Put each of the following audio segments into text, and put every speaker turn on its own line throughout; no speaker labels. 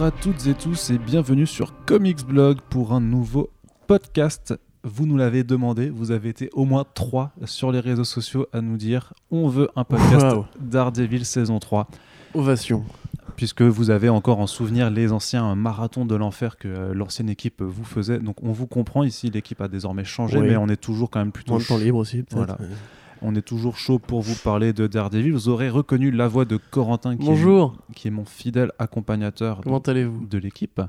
Bonjour à toutes et tous et bienvenue sur Comics Blog pour un nouveau podcast. Vous nous l'avez demandé, vous avez été au moins trois sur les réseaux sociaux à nous dire on veut un podcast
Wow.
Daredevil saison 3
Ovation.
puisque vous avez encore en souvenir les anciens marathons de l'enfer que euh, l'ancienne équipe vous faisait. Donc on vous comprend ici, l'équipe a désormais changé,
Oui.
mais on est toujours quand même plutôt
Moins de temps libre aussi, peut-être.
Voilà. On est toujours chaud pour vous parler de Daredevil. Vous aurez reconnu la voix de Corentin, qui,
Bonjour,
Est, qui est mon fidèle accompagnateur
comment allez-vous?
de l'équipe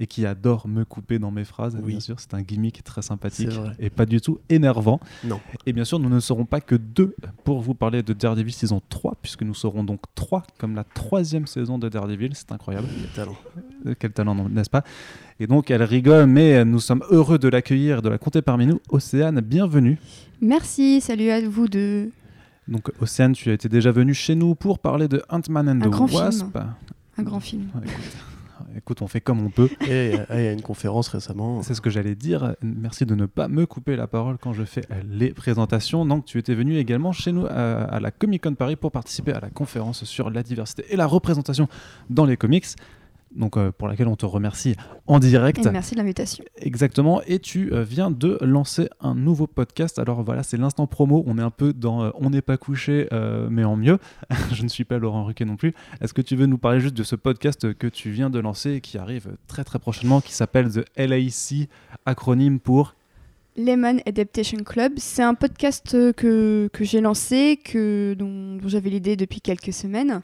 et qui adore me couper dans mes phrases.
Oui.
Bien sûr, c'est un gimmick très sympathique et pas du tout énervant.
Non.
Et bien sûr, nous ne serons pas que deux pour vous parler de Daredevil saison 3, puisque nous serons donc trois, comme la troisième saison de Daredevil. C'est incroyable.
Quel talent.
Euh, Quel talent, non, n'est-ce pas? Et donc, elle rigole, mais nous sommes heureux de l'accueillir et de la compter parmi nous. Océane, bienvenue.
Merci, salut à vous deux.
Donc, Océane, tu as été déjà venue chez nous pour parler de Ant-Man and
Un
the
grand film.
Wasp.
Un grand film.
Ouais, écoute, on fait comme on peut.
Et il y a une conférence récemment.
C'est ce que j'allais dire. Merci de ne pas me couper la parole quand je fais les présentations. Donc, tu étais venu également chez nous euh, à la Comic Con Paris pour participer à la conférence sur la diversité et la représentation dans les comics. Donc, euh, pour laquelle on te remercie en direct.
Et merci de l'invitation.
Exactement. Et tu euh, viens de lancer un nouveau podcast. Alors voilà, c'est l'instant promo. On est un peu dans euh, On n'est pas couché, mais en mieux. Je ne suis pas Laurent Ruquet non plus. Est-ce que tu veux nous parler juste de ce podcast que tu viens de lancer et qui arrive très très prochainement, qui s'appelle The LAC, acronyme pour
Lemon Adaptation Club, c'est un podcast euh, que, que j'ai lancé, que, dont, dont j'avais l'idée depuis quelques semaines,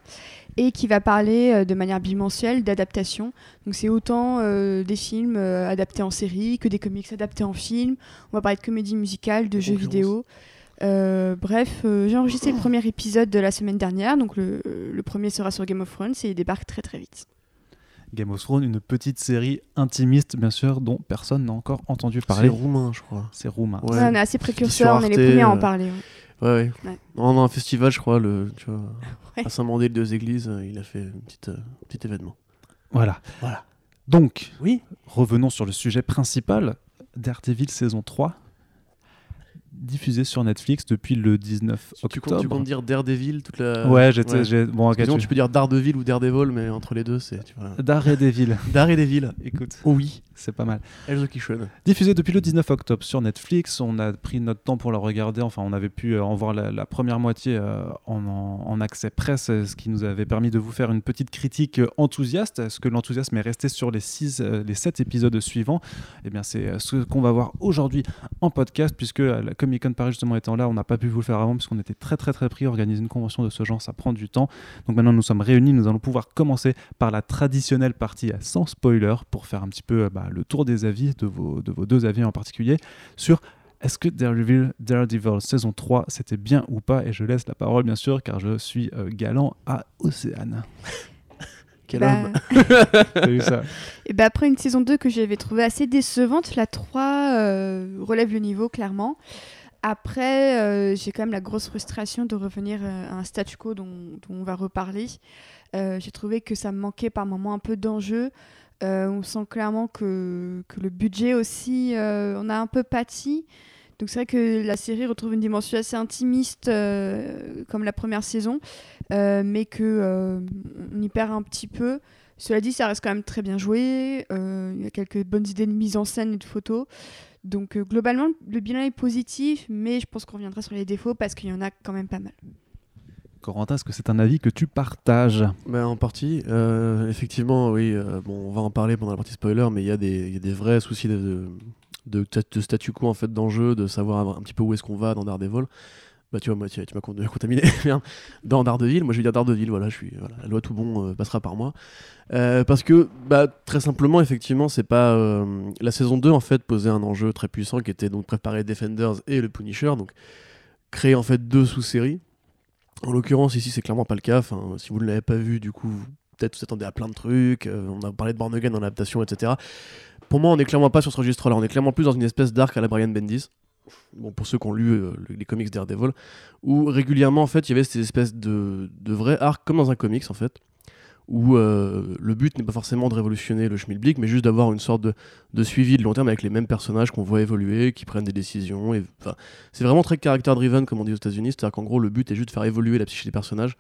et qui va parler euh, de manière bimensuelle d'adaptation. Donc c'est autant euh, des films euh, adaptés en série que des comics adaptés en film. On va parler de comédie musicale, de jeux vidéo. Euh, bref, j'ai enregistré le premier épisode de la semaine dernière, donc le, le premier sera sur Game of Thrones et il débarque très très vite.
Game of Thrones, une petite série intimiste, bien sûr, dont personne n'a encore entendu
C'est
parler.
roumain, je crois.
C'est roumain.
Ouais.
Ouais, on est assez précurseurs, on est les premiers à en
euh,
parler. ouais.
Ouais, ouais.
Ouais.
On a un festival, je crois, le, tu vois,
Ouais.
à Saint-Mandé, deux églises, euh, il a fait un petit, euh, petit événement.
Voilà.
Voilà.
Donc,
Oui
revenons sur le sujet principal. Daredevil saison 3, diffusé sur Netflix depuis le 19
tu, comptes,
octobre.
tu comptes dire Daredevil toute la...
Ouais, j'étais.
ouais.
Bon, ok,
Sinon,
tu-
tu peux dire Daredevil ou Daredevil, mais entre les deux, c'est...
Daredevil.
Daredevil.
Écoute,
Oh oui,
c'est pas mal.
Elzo Kishon.
Diffusé depuis le 19 octobre sur Netflix, on a pris notre temps pour la regarder. Enfin, on avait pu euh, en voir la, la première moitié euh, en, en- accès presse, euh, ce qui nous avait permis de vous faire une petite critique enthousiaste. Est-ce que l'enthousiasme est resté sur les six, les sept épisodes suivants? Eh bien, c'est ce qu'on va voir aujourd'hui en podcast, puisque la Comic Con Paris justement étant là, on n'a pas pu vous le faire avant, puisqu'on était très très très pris. Organiser une convention de ce genre, ça prend du temps. Donc maintenant, nous sommes réunis. Nous allons pouvoir commencer par la traditionnelle partie euh, sans spoiler pour faire un petit peu euh, bah, le tour des avis, de vos, de vos deux avis en particulier, sur est-ce que Daredevil, Daredevil saison 3 c'était bien ou pas Et je laisse la parole bien sûr car je suis euh, galant à Océane.
Quel
Bah,
homme
T'as vu ça
Et bah après une saison 2 que j'avais trouvée assez décevante, la 3 euh, relève le niveau clairement. Après, euh, j'ai quand même la grosse frustration de revenir euh, à un statu quo dont, dont on va reparler. Euh, j'ai trouvé que ça me manquait par moments un peu d'enjeu. On sent clairement que, que le budget aussi, on a un peu pâti. Donc c'est vrai que la série retrouve une dimension assez intimiste euh, comme la première saison, euh, mais que euh, on y perd un petit peu. Cela dit, ça reste quand même très bien joué. euh, Il y a quelques bonnes idées de mise en scène et de photos. Donc euh, globalement, le bilan est positif, mais je pense qu'on reviendra sur les défauts parce qu'il y en a quand même pas mal.
Corentin, est-ce que c'est un avis que tu partages?
Bah, en partie, euh, effectivement, oui. euh, bon, on va en parler pendant la partie spoiler, mais il y, a des- il y a des vrais soucis de, de, de, statu quo en fait d'enjeu, de savoir un petit peu où est-ce qu'on va dans Daredevil. Bah tu vois, moi tu, m'as con- contaminé. Dans Daredevil, moi je vais dire Daredevil, voilà, je suis, la loi tout bon euh, passera par moi. Euh, parce que, bah, très simplement, effectivement, c'est pas. euh, la saison 2 en fait posait un enjeu très puissant qui était donc préparer Defenders et le Punisher, donc créer en fait deux sous-séries. En l'occurrence, ici, c'est clairement pas le cas. Si vous ne l'avez pas vu, du coup, peut-être vous attendez à plein de trucs. on a parlé de Born Again dans l'adaptation, etc. Pour moi, on est clairement pas sur ce registre-là. On est clairement plus dans une espèce d'arc à la Brian Bendis. Bon, pour ceux qui ont lu euh, le- les comics Daredevil, où régulièrement, en fait, il y avait cette espèce de, de vrai arc, comme dans un comics, en fait, où euh, le but n'est pas forcément de révolutionner le schmilblick, mais juste d'avoir une sorte de, de suivi de long terme avec les mêmes personnages qu'on voit évoluer, qui prennent des décisions. Et, c'est vraiment très character driven, comme on dit aux États-Unis, c'est-à-dire qu'en gros, le but est juste de faire évoluer la psyché des personnages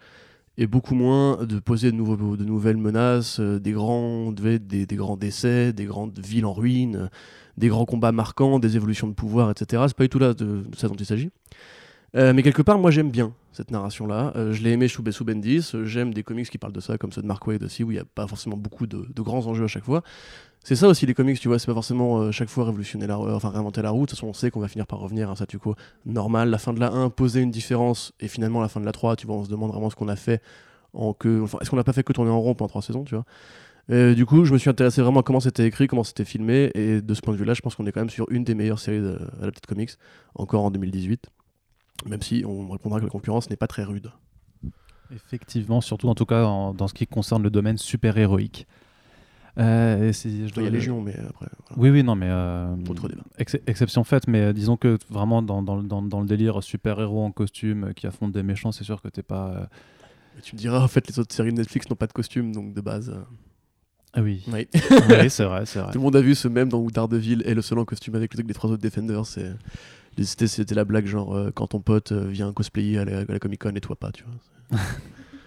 et beaucoup moins de poser de, nouvelles menaces, euh, des, grands, des, des, grands décès, des grandes villes en ruine, euh, des grands combats marquants, des évolutions de pouvoir, etc. C'est pas du tout là de, ça dont il s'agit. Euh, mais quelque part, moi j'aime bien cette narration-là. je l'ai aimé sous Bessou Bendis. J'aime des comics qui parlent de ça, comme ceux de Mark Wade aussi, où il n'y a pas forcément beaucoup de, grands enjeux à chaque fois. C'est ça aussi les comics, tu vois, c'est pas forcément chaque fois révolutionner la, enfin réinventer la route. De toute façon, on sait qu'on va finir par revenir à un statu quo normal. La fin de la 1 poser une différence, et finalement la fin de la 3, tu vois, on se demande vraiment ce qu'on a fait en que. Enfin, est-ce qu'on n'a pas fait que tourner en rond pendant trois saisons, tu vois du coup, je me suis intéressé vraiment à comment c'était écrit, comment c'était filmé, et de ce point de vue-là, je pense qu'on est quand même sur une des meilleures séries de, comics, encore en 2018, même si on répondra que la concurrence n'est pas très rude.
Effectivement, surtout en tout cas dans ce qui concerne le domaine super-héroïque.
Euh, je dois... Il y a Légion, mais après.
Oui, oui, non, mais. Euh, exception faite, mais euh, disons que vraiment dans, dans, dans, le délire super-héros en costume qui affrontent des méchants, c'est sûr que t'es pas
tu me diras, en fait, les autres séries de Netflix n'ont pas de costume, donc de base. Euh.
Ah oui.
Oui,
c'est vrai, c'est vrai.
Tout le monde a vu ce même dans où Daredevil est le seul en costume avec les trois autres Defenders. C'était la blague genre euh, quand ton pote euh, vient cosplayer à la, la Comic Con et toi pas, tu vois.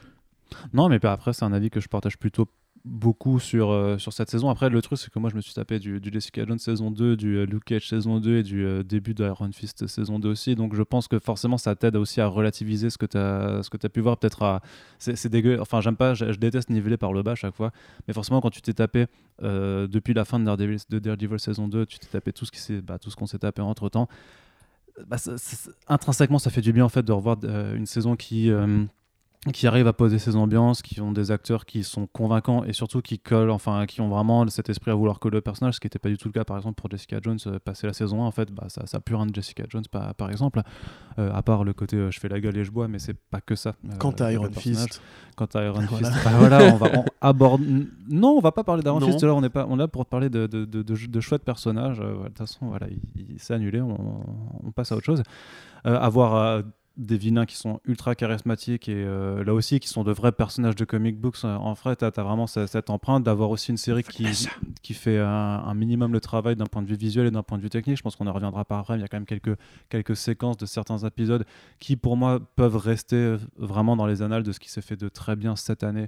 non, mais après, c'est un avis que je partage plutôt beaucoup sur, euh, sur cette saison. Après, le truc, c'est que moi, je me suis tapé du, du Jessica Jones saison 2, du euh, Luke Cage saison 2 et du euh, début d'Iron Fist saison 2 aussi. Donc, je pense que forcément, ça t'aide aussi à relativiser ce que tu as, as, pu voir. Peut-être. C'est dégueu. Enfin, j'aime pas, je, déteste niveler par le bas à chaque fois. Mais forcément, quand tu t'es tapé depuis la fin de Daredevil, de Daredevil saison 2, tu t'es tapé tout ce bah, qu'on s'est tapé entre temps. Bah, intrinsèquement, ça fait du bien en fait de revoir une saison qui qui arrivent à poser ces ambiances, qui ont des acteurs qui sont convaincants et surtout qui collent, enfin qui ont vraiment cet esprit à vouloir coller le personnage, ce qui n'était pas du tout le cas par exemple pour Jessica Jones euh, passer la saison 1 en fait, bah, ça, ça pue rien de Jessica Jones par, par exemple, euh, à part le côté euh, je fais la gueule et je bois, mais c'est pas que ça.
Quant à Iron Fist,
quant à Iron Fist, bah, voilà, on va aborde. Non, on va pas parler d'Iron Fist là, on est pas, on est là pour parler de, de, de, de chouettes personnages. de toute façon, voilà, il, s'est annulé, on, on, passe à autre chose. avoir des vilains qui sont ultra charismatiques et euh, là aussi qui sont de vrais personnages de comic books. Euh, en vrai, tu as, vraiment cette, empreinte d'avoir aussi une série qui, qui fait un, minimum le travail d'un point de vue visuel et d'un point de vue technique. Je pense qu'on en reviendra pas après. Il y a quand même quelques, quelques séquences de certains épisodes qui, pour moi, peuvent rester euh, vraiment dans les annales de ce qui s'est fait de très bien cette année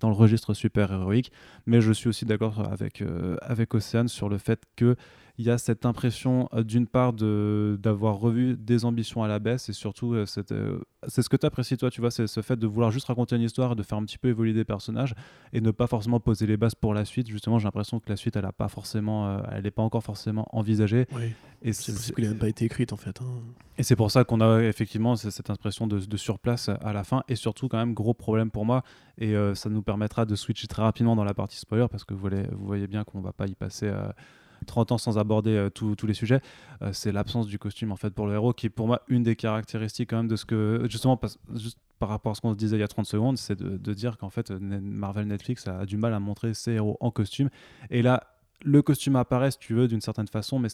dans le registre super-héroïque. Mais je suis aussi d'accord avec, avec Océane sur le fait que il y a cette impression euh, d'une part d'avoir revu des ambitions à la baisse et surtout euh, euh, c'est ce que tu apprécies toi tu vois c'est ce fait de vouloir juste raconter une histoire et de faire un petit peu évoluer des personnages et ne pas forcément poser les bases pour la suite justement j'ai l'impression que la suite elle a pas forcément elle n'est pas encore forcément envisagée
oui. et c'est possible qu'elle n'a pas été écrite en fait hein.
et c'est pour ça qu'on a effectivement cette impression de, de, surplace à la fin et surtout quand même gros problème pour moi et ça nous permettra de switcher très rapidement dans la partie spoiler parce que vous voyez, vous voyez bien qu'on va pas y passer 30 ans sans aborder euh, tous les sujets, euh, c'est l'absence du costume en fait pour le héros qui est pour moi une des caractéristiques quand même de ce que justement juste par rapport à ce qu'on se disait il y a 30 secondes, c'est de, dire qu'en fait Marvel Netflix a du mal à montrer ses héros en costume et là le costume apparaît si tu veux d'une certaine façon mais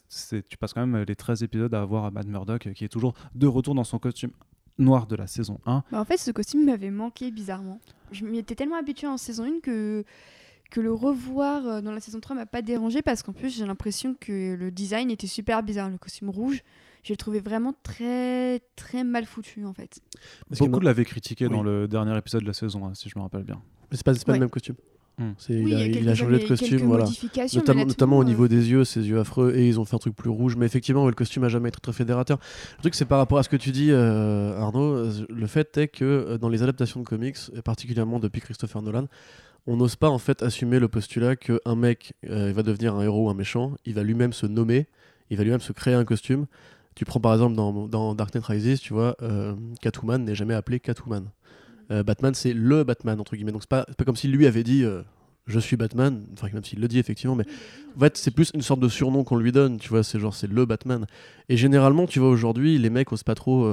tu passes quand même les 13 épisodes à avoir Matt Murdock qui est toujours de retour dans son costume noir de la saison 1.
Bah, en fait ce costume m'avait manqué bizarrement. Je m'y étais tellement habitué en saison 1 que que le revoir euh, dans la saison 3 m'a pas dérangé parce qu'en plus j'ai l'impression que le design était super bizarre. Le costume rouge, j'ai trouvé vraiment très très mal foutu en fait.
Beaucoup l'avaient critiqué dans le dernier épisode de la saison, hein, si je me rappelle bien.
Mais c'est pas, pas le même costume. Hmm. il, a, changé de costume, voilà. Notamment, au niveau des yeux, ses yeux affreux, et ils ont fait un truc plus rouge. Mais effectivement, le costume a jamais été très fédérateur. Le truc, c'est par rapport à ce que tu dis, euh, Arnaud. Le fait est que euh, dans les adaptations de comics, et particulièrement depuis Christopher Nolan, on n'ose pas en fait assumer le postulat qu'un mec euh, va devenir un héros ou un méchant, il va lui-même se nommer, il va lui-même se créer un costume. Tu prends par exemple dans, dans Dark Knight Rises, tu vois, euh, Catwoman n'est jamais appelé Catwoman. Euh, Batman, c'est le Batman, entre guillemets. Donc c'est pas, pas comme si lui avait dit je suis Batman, enfin même s'il le dit effectivement, mais en fait c'est plus une sorte de surnom qu'on lui donne, tu vois, c'est genre c'est le Batman. Et généralement, tu vois, aujourd'hui, les mecs osent pas trop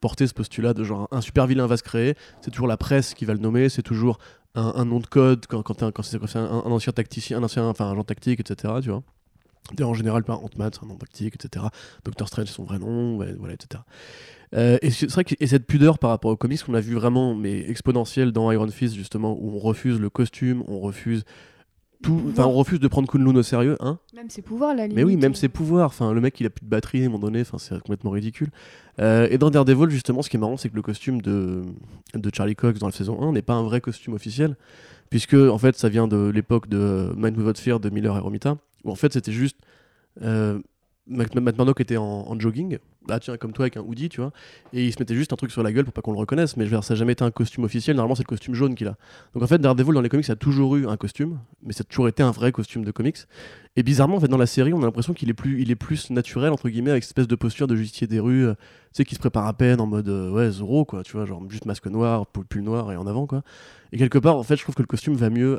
porter ce postulat de genre un super vilain va se créer, c'est toujours la presse qui va le nommer, c'est toujours un, nom de code quand, quand, c'est un, ancien tacticien, un ancien, enfin agent tactique, etc. Tu vois. En général, pas Ant-Man, un nom tactique, etc. Doctor Strange, son vrai nom, voilà, etc. Euh, et c'est vrai que et cette pudeur par rapport aux comics qu'on a vu vraiment mais exponentielle dans Iron Fist justement où on refuse le costume, on refuse tout. Enfin, on refuse de prendre Kunlun au sérieux, hein
Même ses pouvoirs, la limite.
Mais oui, même ses pouvoirs. Enfin, le mec, il a plus de batterie à un moment donné. Enfin, c'est complètement ridicule. Euh, et dans Daredevil, justement, ce qui est marrant, c'est que le costume de, de Charlie Cox dans la saison 1 n'est pas un vrai costume officiel, puisque en fait, ça vient de l'époque de Mind Without Fear de Miller et Romita, où en fait, c'était juste. Euh, Matt Murdock était en, jogging, là tiens comme toi avec un hoodie tu vois, et il se mettait juste un truc sur la gueule pour pas qu'on le reconnaisse, mais je veux dire, ça n'a jamais été un costume officiel, normalement c'est le costume jaune qu'il a. Donc en fait Daredevil dans les comics a toujours eu un costume, mais ça a toujours été un vrai costume de comics. Et bizarrement en fait dans la série on a l'impression qu'il est plus, est plus naturel entre guillemets avec cette espèce de posture de justicier des rues, euh, qui se prépare à peine en mode euh, ouais Zorro quoi, tu vois genre juste masque noir, pull noir et en avant quoi. Et quelque part en fait je trouve que le costume va mieux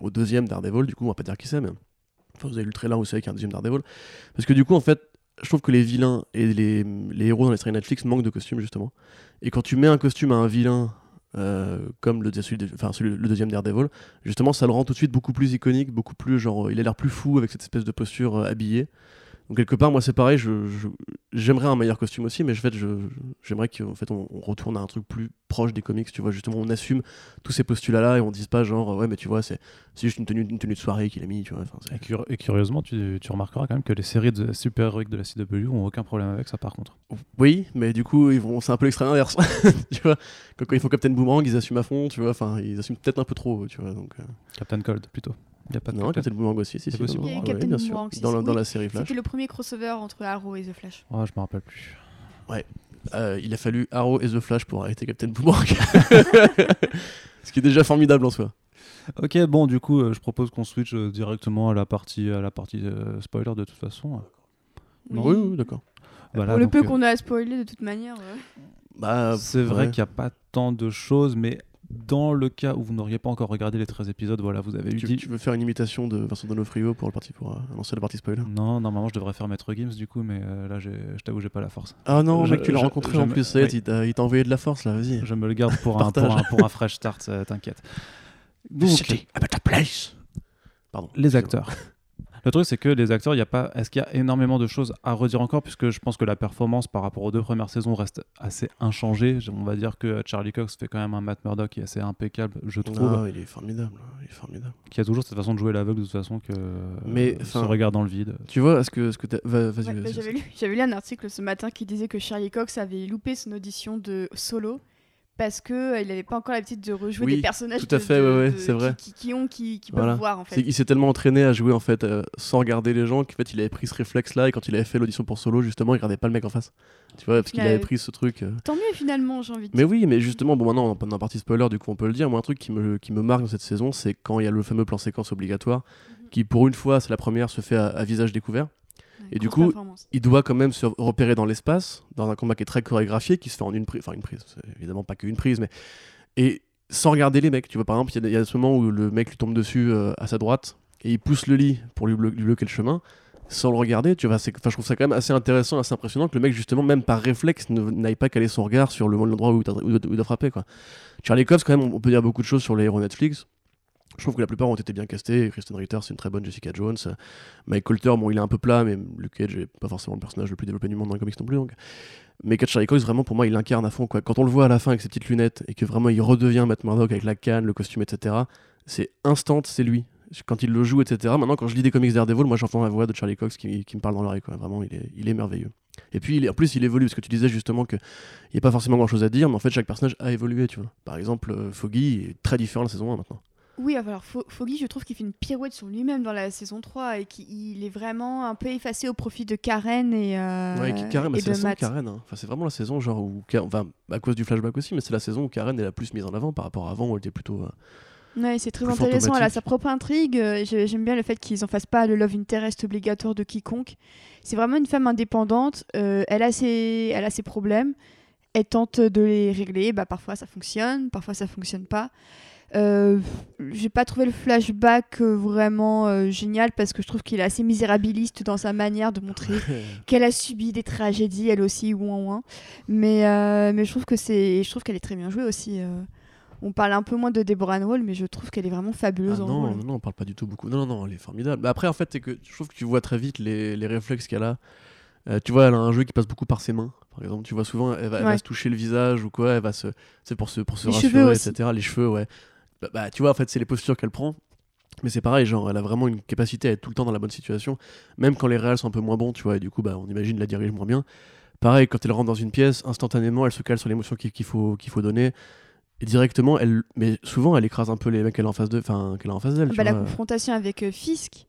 au deuxième Daredevil, du coup on va pas dire qui c'est mais Vous avez lu le trailer, vous savez un deuxième Daredevil. Parce que du coup, en fait, je trouve que les vilains et les, les héros dans les séries Netflix manquent de costumes, justement. Et quand tu mets un costume à un vilain, euh, comme le, celui de- enfin, le deuxième Daredevil, justement, ça le rend tout de suite beaucoup plus iconique, beaucoup plus, genre, il a l'air plus fou avec cette espèce de posture euh, habillée. Donc, quelque part, moi, c'est pareil, je- je- j'aimerais un meilleur costume aussi, mais en fait, je- j'aimerais qu'en fait, on, on retourne à un truc plus proche des comics, tu vois, justement, on assume tous ces postulats-là et on dise pas, genre, ouais, mais tu vois, c'est juste une tenue, une tenue de soirée qu'il a mis, tu vois.
Et, cur- et curieusement, tu, tu remarqueras quand même que les séries de super-héroïques de la CW ont aucun problème avec ça par contre.
Oui, mais du coup, ils vont, c'est un peu l'extrême inverse. tu vois, quand, quand ils font Captain Boomerang, ils assument à fond, tu vois. Enfin, ils assument peut-être un peu trop, tu vois. Donc, euh,
Captain Cold plutôt. Y a pas de
non,
Captain-
Boomerang aussi, si,
C'est
si.
possible.
Il y a Captain
bien sûr.
Boomerang aussi,
Dans, la,
oui.
dans la série Flash.
C'était le premier crossover entre Arrow et The Flash.
Oh, je me rappelle plus.
Euh, il a fallu Arrow et The Flash pour arrêter Captain Boomerang. Ce qui est déjà formidable en soi.
Ok, bon, du coup, euh, je propose qu'on switch euh, directement à la partie, à la partie euh, spoiler de toute façon.
Oui, oui, d'accord.
Voilà,
Pour le peu
euh,
qu'on a à spoiler, de toute manière. euh,
Bah,
C'est vrai
ouais.
qu'il n'y a pas tant de choses, mais dans le cas où vous n'auriez pas encore regardé les 13 épisodes, voilà, vous avez eu
Tu,
dit.
tu veux faire une imitation de Vincent Donofrio pour, le parti, pour euh, annoncer la partie spoiler?
Non, normalement je devrais faire Maître Gims du coup, mais euh, là je t'avoue, j'ai pas la force.
Ah non,
Je-
mec, tu l'as rencontré en plus,
oui.
il t'a envoyé de la force là, vas-y.
Je me le garde pour, un, pour, un, pour un fresh start, ça, t'inquiète. Donc,
about a place. Pardon.
les acteurs. Le truc, c'est que les acteurs, il y a pas. Est-ce qu'il y a énormément de choses à redire encore? Puisque je pense que la performance par rapport aux deux premières saisons reste assez inchangée. On va dire que Charlie Cox fait quand même un Matt Murdock qui est assez impeccable, je trouve.
Non, il est formidable, il est formidable.
Qui a toujours cette façon de jouer l'aveugle de toute façon que.
Mais,
euh, se regarde dans le vide.
Tu vois, est-ce que, est-ce que t'as- va- vas-y,
ouais,
vas-y,
bah,
vas-y.
J'avais lu, j'avais lu un article ce matin qui disait que Charlie Cox avait loupé son audition de solo parce que euh, il n'avait pas encore l'habitude de rejouer
Oui,
des personnages
tout à fait,
de-
ouais, ouais,
de-
c'est vrai.
qui, qui- qui ont qui, qui
Voilà.
peuvent voir en fait.
qu'il s'est tellement entraîné à jouer en fait euh, sans regarder les gens qu'en fait il avait pris ce réflexe là et quand il avait fait l'audition pour solo justement il regardait pas le mec en face. Tu vois parce qu'il avait pris ce truc. euh.
Tant mieux finalement, j'ai envie de
Mais oui mais justement bon maintenant on est en partie spoiler du coup on peut le dire. Moi un truc qui me, qui me marque dans cette saison c'est quand il y a le fameux plan séquence obligatoire
Mhm.
qui pour une fois c'est la première se fait à, à visage découvert.
Ouais,
et du coup. Il doit quand même se repérer dans l'espace dans un combat qui est très chorégraphié qui se fait en une prise enfin une prise évidemment pas qu'une prise mais et sans regarder les mecs. Tu vois, par exemple, il y a- y, a ce moment où le mec lui tombe dessus euh, à sa droite et il pousse le lit pour lui, blo- lui bloquer le chemin sans le regarder. Tu vois, je trouve ça quand même assez intéressant, assez impressionnant que le mec, justement, même par réflexe, n'aille pas caler son regard sur le l'endroit où, il doit frapper. Quoi. Charlie Cox, quand même, on peut dire beaucoup de choses sur les héros Netflix. Je trouve que la plupart ont été bien castés. Kristen Ritter, c'est une très bonne Jessica Jones. Mike Colter, bon, il est un peu plat, mais Luke Cage n'est pas forcément le personnage le plus développé du monde dans les comics non plus. Donc. Mais Cat Charlie Cox, vraiment, pour moi, il incarne à fond. Quand on le voit à la fin avec ses petites lunettes et que vraiment il redevient Matt Murdock avec la canne, le costume, etc., c'est instant, c'est lui. Quand il le joue, etc. Maintenant, quand je lis des comics Daredevil, moi j'entends la voix de Charlie Cox qui, me parle dans l'oreille. Vraiment, il est, il est merveilleux. Et puis, en plus, il évolue, parce que tu disais justement qu'il n'y a pas forcément grand chose à dire, mais en fait, chaque personnage a évolué. Tu vois. Par exemple, euh, Foggy est très différent la saison 1 maintenant.
Oui, alors Fo- Foggy, je trouve qu'il fait une pirouette sur lui-même dans la saison 3 et qu'il est vraiment un peu effacé au profit de Karen et, euh,
Ouais, Karen, bah, c'est la
de
saison de
Matt.
Karen. hein. Enfin, c'est vraiment la saison genre où, enfin, à cause du flashback aussi, mais c'est la saison où Karen est la plus mise en avant par rapport à avant où elle était plutôt. euh,
Ouais, c'est très intéressant. Elle a sa propre intrigue. euh, J'aime bien le fait qu'ils en fassent pas le love interest obligatoire de quiconque. C'est vraiment une femme indépendante. euh, elle, a ses, elle a ses problèmes. Elle tente de les régler. Bah, parfois ça fonctionne, parfois ça fonctionne pas. Euh, j'ai pas trouvé le flashback euh, vraiment euh, génial parce que je trouve qu'il est assez misérabiliste dans sa manière de montrer qu'elle a subi des tragédies elle aussi ouin ouin mais euh, mais je trouve que c'est je trouve qu'elle est très bien jouée aussi euh. on parle un peu moins de Deborah Hall mais je trouve qu'elle est vraiment
Ah
fabuleuse en
non,
rôle.
non, non, on parle pas du tout beaucoup. Non, non, non, elle est formidable. Mais après, en fait, c'est que je trouve que tu vois très vite les, les réflexes qu'elle a. Euh, tu vois, elle a un jeu qui passe beaucoup par ses mains. Par exemple, tu vois souvent, elle va, elle va
Ouais.
se toucher le visage ou quoi, elle va se, c'est pour se, pour se
Les
rassurer, etc. Les cheveux, ouais. Bah, bah, tu vois, en fait, c'est les postures qu'elle prend. Mais c'est pareil, genre, elle a vraiment une capacité à être tout le temps dans la bonne situation, même quand les réels sont un peu moins bons, tu vois, et du coup, bah, on imagine la dirige moins bien. Pareil, quand elle rentre dans une pièce, instantanément, elle se cale sur l'émotion qu'il faut, qu'il faut donner. Et directement, elle, mais souvent, elle écrase un peu les mecs qu'elle a en face d'eux, enfin, qu'elle a en face d'elle. tu
Bah, la confrontation avec euh, Fisk,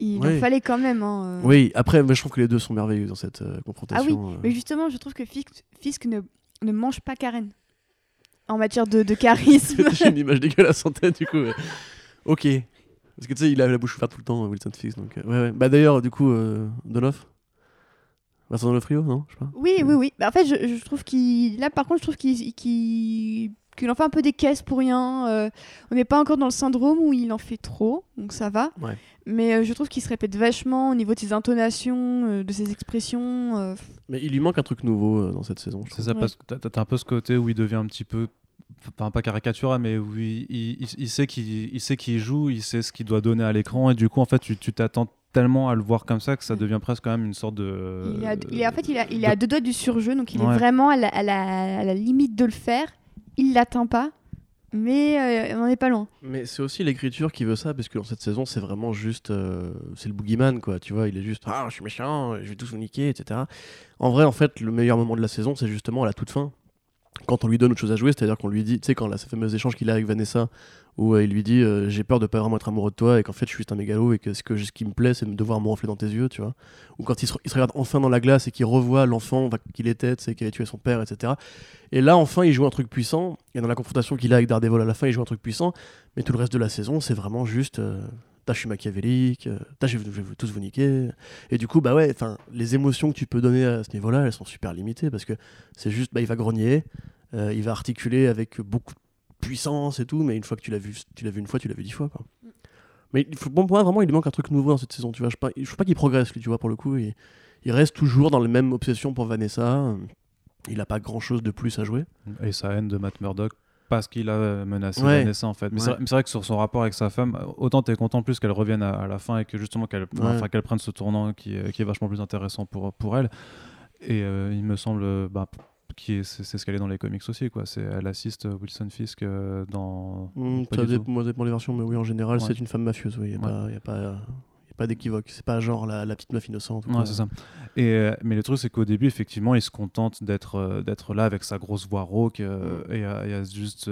il
Ouais.
en fallait quand même. hein, euh.
Oui, après, je trouve que les deux sont merveilleux dans cette euh,
Ah oui,
confrontation.
mais justement, je trouve que Fisk, Fisk ne, ne mange pas Karen en matière de, de charisme.
J'ai une image dégueulasse en tête, du coup. ouais. Ok. Parce que tu sais, il a la bouche ouverte tout le temps, Wilson Fisk. Donc, euh, ouais, ouais. Bah d'ailleurs, du coup, euh, Donoff? Vincent Donofrio, non? Je sais pas.
Oui, oui, oui. Bah, en fait, je, je trouve qu'il. Là, par contre, je trouve qu'il qu'il qu'il en fait un peu des caisses pour rien. Euh, on n'est pas encore dans le syndrome où il en fait trop, donc ça va.
Ouais.
Mais euh, je trouve qu'il se répète vachement au niveau de ses intonations, euh, de ses expressions. euh.
Mais il lui manque un truc nouveau euh, dans cette saison.
C'est ça,
Ouais.
parce que t'as- un peu ce côté où il devient un petit peu, enfin pas caricatural, mais où il, il- sait qu'il il sait qu'il joue, il sait ce qu'il doit donner à l'écran, et du coup, en fait, tu t'attends tellement à le voir comme ça que ça
Mm.
devient presque quand même une sorte de.
il il est- en fait, il, a- il est à deux doigts du surjeu, donc il
Ouais.
est vraiment à la, à la- à la limite de le faire. Il l'atteint pas, mais euh, on n'en est pas loin.
Mais c'est aussi l'écriture qui veut ça, parce que dans cette saison, c'est vraiment juste. euh, c'est le boogeyman, quoi. Tu vois, il est juste. Ah, je suis méchant, je vais tous vous niquer, etc. En vrai, en fait, le meilleur moment de la saison, c'est justement à la toute fin. Quand on lui donne autre chose à jouer, c'est-à-dire qu'on lui dit, tu sais, quand là, ce fameux échange qu'il a avec Vanessa, où euh, il lui dit euh, J'ai peur de pas vraiment être amoureux de toi, et qu'en fait, je suis juste un mégalo, et que ce, que, ce qui me plaît, c'est de voir me reflet dans tes yeux, tu vois. Ou quand il se, regarde enfin dans la glace et qu'il revoit l'enfant qu'il était, tu sais, qui avait tué son père, etc. Et là, enfin, il joue un truc puissant, et dans la confrontation qu'il a avec Daredevil à la fin, il joue un truc puissant, mais tout le reste de la saison, c'est vraiment juste. Euh, T'as, je suis machiavélique, euh, je vais, je tous vous niquer. Et du coup, bah ouais, enfin, les émotions que tu peux donner à ce niveau-là, elles sont super limitées parce que c'est juste, bah, il va grogner, euh, il va articuler avec beaucoup de puissance et tout, mais une fois que tu l'as vu, tu l'as vu une fois, tu l'as vu dix fois, quoi. Mais bon, pour moi, vraiment, il lui manque un truc nouveau dans cette saison, tu vois. Je ne trouve pas qu'il progresse, tu vois, pour le coup. Il, il reste toujours dans la même obsession pour Vanessa. Il n'a pas grand-chose de plus à jouer.
Et sa haine de Matt Murdock parce qu'il a menacé
Ouais.
Vanessa en fait. Mais
Ouais.
c'est vrai- que sur son rapport avec sa femme, autant t'es content plus qu'elle revienne à, à la fin et que justement qu'elle enfin, qu'elle prenne ce tournant qui est, qui est vachement plus intéressant pour, pour elle. Et euh, il me semble bah, qui est- c'est ce qu'elle est dans les comics aussi. Quoi. C'est- Elle assiste Wilson Fisk euh, dans. Pas
ça dépend, moi, ça dépend des versions, mais oui, en général,
Ouais.
c'est une femme mafieuse. Il n'y a,
Ouais.
pas- y a pas. Pas d'équivoque, c'est pas genre la, la petite meuf innocente. ou
Ouais, c'est ça. Et, euh, mais le truc, c'est qu'au début, effectivement, il se contente d'être euh, d'être là avec sa grosse voix rauque euh, et, à, et à juste,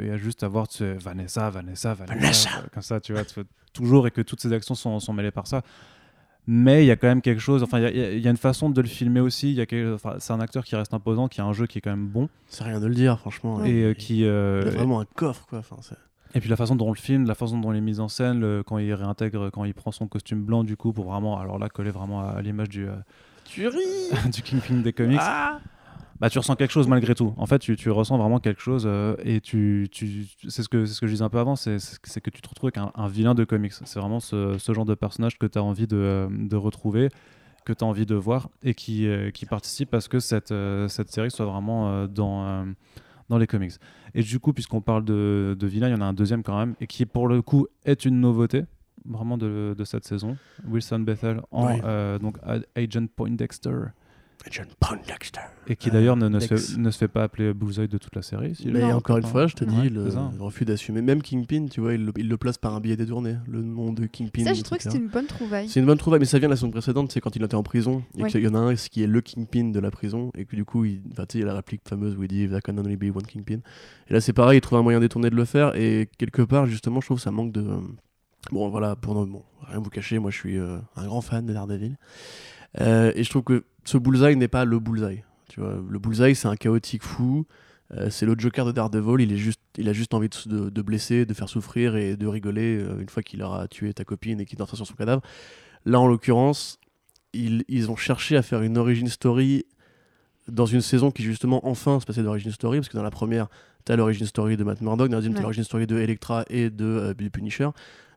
et à juste avoir tu sais, Vanessa, Vanessa, Vanessa,
Vanessa.
comme ça, tu vois, tu toujours et que toutes ses actions sont, sont mêlées par ça. Mais il y a quand même quelque chose, enfin, il y a- y, une façon de le filmer aussi. il Y a quelque- enfin, c'est un acteur qui reste imposant, qui a un jeu qui est quand même bon
C'est rien de le dire, franchement.
Et
Il-
qui.
Il a vraiment un coffre, quoi. Enfin,
et puis la façon dont on le filme, la façon dont il est mis en scène, le- quand il réintègre, quand il prend son costume blanc, du coup, pour vraiment, alors là, coller vraiment à, à l'image du, euh,
Tu ris
du Kingpin des comics.
Ah
bah, tu ressens quelque chose malgré tout. En fait, tu, tu ressens vraiment quelque chose euh, et tu, tu, c'est ce que c'est ce que je disais un peu avant, c'est que tu te retrouves avec un, un vilain de comics. C'est vraiment ce, ce genre de personnage que tu as envie de, euh, de retrouver, que tu as envie de voir et qui, euh, qui participe à ce que cette, cette série soit vraiment dans, dans les comics. Et du coup, puisqu'on parle de, de il y en a un deuxième quand même et qui pour le coup est une nouveauté vraiment de, de cette saison. Wilson Bethel en
Ouais.
euh, donc Agent Poindexter
John Poindexter.
et qui
Euh,
d'ailleurs ne, ne, se
Dex.
fait, ne se fait pas appeler Bullseye de toute la série. si
Mais encore une fois, je te
Ouais,
dis, le,
c'est ça.
le refus d'assumer. Même Kingpin, tu vois, il le, il le place par un billet détourné, le nom de Kingpin.
Ça, je trouve que c'était une bonne trouvaille.
C'est une bonne trouvaille, mais ça vient de la saison précédente, c'est quand il était en prison, et
Ouais.
qu'il y en a un qui est le Kingpin de la prison, et que du coup, il, enfin, tu sais, il y a la réplique fameuse où il dit There can only be one Kingpin. Et là, c'est pareil, il trouve un moyen détourné de le faire, et quelque part, justement, je trouve que ça manque de. euh, Bon, voilà, pour bon, rien vous cacher, moi je suis euh, un grand fan de Daredevil. Euh, et je trouve que ce bullseye n'est pas le bullseye. Tu vois, le bullseye, c'est un chaotique fou. euh, c'est le Joker de Daredevil. Il, est juste, il a juste envie de, de- de blesser, de faire souffrir et de rigoler euh, une fois qu'il aura tué ta copine et qu'il dansera sur son cadavre. Là, en l'occurrence, ils, ils ont cherché à faire une origin story dans une saison qui, justement, enfin se passait d'origin story. Parce que dans la première, tu as l'origin story de Matt Murdock. Dans la deuxième, tu
Ouais.
l'origin story de Elektra et de euh, du Punisher.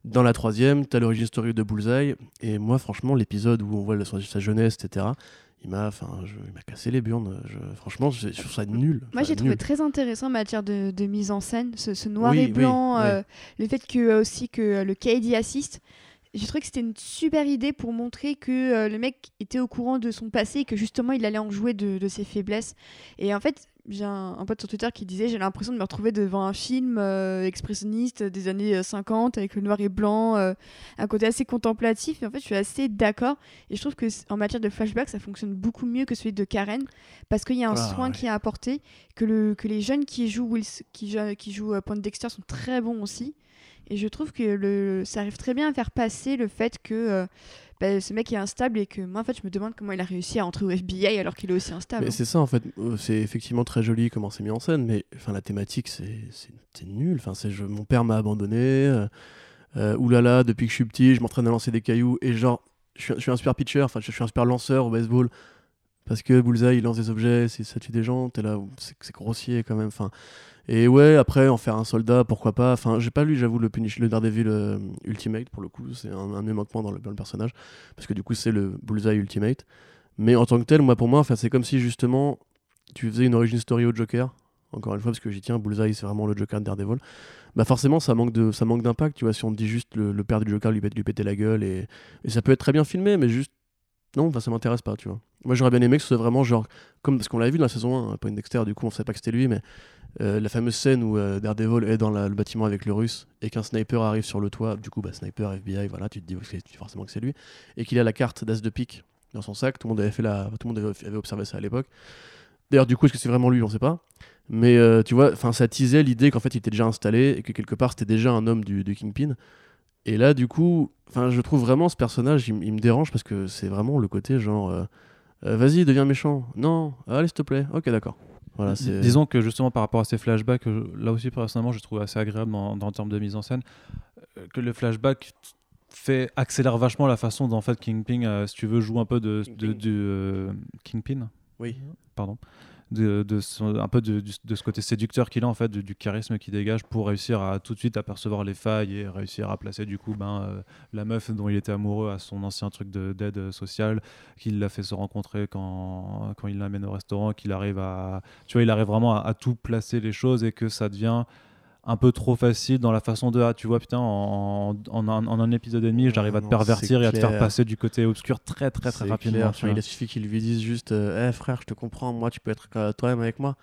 Dans la troisième, tu as l'origin story de Bullseye. Et moi, franchement, l'épisode où on voit la- sa, sa jeunesse, etc., il m'a enfin, je- il m'a cassé les burnes. Je- franchement, je, je trouve ça nul.
Moi, j'ai trouvé
nul.
très intéressant en matière de, de mise en scène, ce, ce noir
Oui,
et
oui,
blanc,
ouais.
euh, le fait que euh, aussi que euh, le KD assiste. J'ai trouvé que c'était une super idée pour montrer que euh, le mec était au courant de son passé et que justement il allait en jouer de, de ses faiblesses. Et en fait, j'ai un, un pote sur Twitter qui disait j'ai l'impression de me retrouver devant un film euh, expressionniste des années euh, 50 avec le noir et blanc, euh, un côté assez contemplatif. Et en fait, je suis assez d'accord. Et je trouve que en matière de flashback, ça fonctionne beaucoup mieux que celui de Karen parce qu'il y a un
Ah,
soin
ouais.
qui est apporté, que, le, que les jeunes qui jouent, Wills- qui, qui jouent euh, Point Dexter sont très bons aussi. Et je trouve que le, ça arrive très bien à faire passer le fait que euh, bah, ce mec est instable et que moi, en fait, je me demande comment il a réussi à entrer au FBI alors qu'il est aussi instable.
Mais c'est ça en fait, Euh, c'est effectivement très joli comment c'est mis en scène, mais enfin la thématique c'est nul. Enfin c'est je- mon père m'a abandonné. Euh, euh, oulala, depuis que je suis petit, je m'entraîne à lancer des cailloux et genre je suis, je suis un super pitcher, enfin je suis un super lanceur au baseball parce que Bullseye il lance des objets, ça tue des gens. T'es là, c'est c'est grossier quand même. Enfin et ouais après en faire un soldat pourquoi pas. Enfin j'ai pas lu j'avoue le Punish, le Daredevil euh, Ultimate pour le coup, c'est un, un de mes manquements dans le, dans le personnage parce que du coup c'est le Bullseye Ultimate. Mais en tant que tel, moi pour moi, enfin, c'est comme si justement tu faisais une origin story au Joker. Encore une fois, parce que j'y tiens, Bullseye c'est vraiment le Joker de Daredevil. Bah forcément, ça manque de, ça manque d'impact. Tu vois, si on te dit juste le, le père du Joker lui, lui péter la gueule et, ça peut être très bien filmé, mais juste non, ça m'intéresse pas, tu vois. Moi j'aurais bien aimé que ce soit vraiment genre comme parce qu'on l'avait vu dans la saison 1, Point Dexter. Du coup, on savait pas que c'était lui, mais euh, la fameuse scène où euh, Daredevil est dans le bâtiment avec le Russe et qu'un sniper arrive sur le toit. Du coup, bah sniper, FBI, voilà, tu te dis forcément que c'est lui et qu'il a la carte d'as de pique dans son sac. Tout le monde avait fait tout le monde avait, observé ça à l'époque. D'ailleurs, du coup, est-ce que c'est vraiment lui? On sait pas. Mais euh, tu vois, ça teasait l'idée qu'en fait, il était déjà installé et que quelque part, c'était déjà un homme du, Kingpin. Et là, du coup, je trouve vraiment ce personnage, il, il me dérange parce que c'est vraiment le côté genre, vas-y, deviens méchant. Non, allez, s'il te plaît. Ok, d'accord. Voilà.
Disons que justement par rapport à ces flashbacks, euh, là aussi personnellement je trouve assez agréable dans, dans le terme de mise en scène, euh, que le flashback fait accélère vachement la façon dont en fait Kingpin, euh, si tu veux, joue un peu de, euh, Kingpin,
Oui.
pardon, de, son- un peu de, de ce côté séducteur qu'il a en fait, du, charisme qu'il dégage pour réussir à tout de suite apercevoir les failles et réussir à placer du coup ben, euh, la meuf dont il était amoureux à son ancien truc de- d'aide sociale, qu'il l'a fait se rencontrer quand, quand il l'amène au restaurant, qu'il arrive à, tu vois, il arrive vraiment à, à tout placer les choses et que ça devient un peu trop facile dans la façon de ah tu vois putain en, en, un, en un épisode et demi j'arrive à te
non,
pervertir et à te faire passer du côté obscur très très très rapidement
Enfin, il a suffi qu'il lui dise juste euh, Eh, frère, je te comprends, moi tu peux être euh, toi-même avec moi.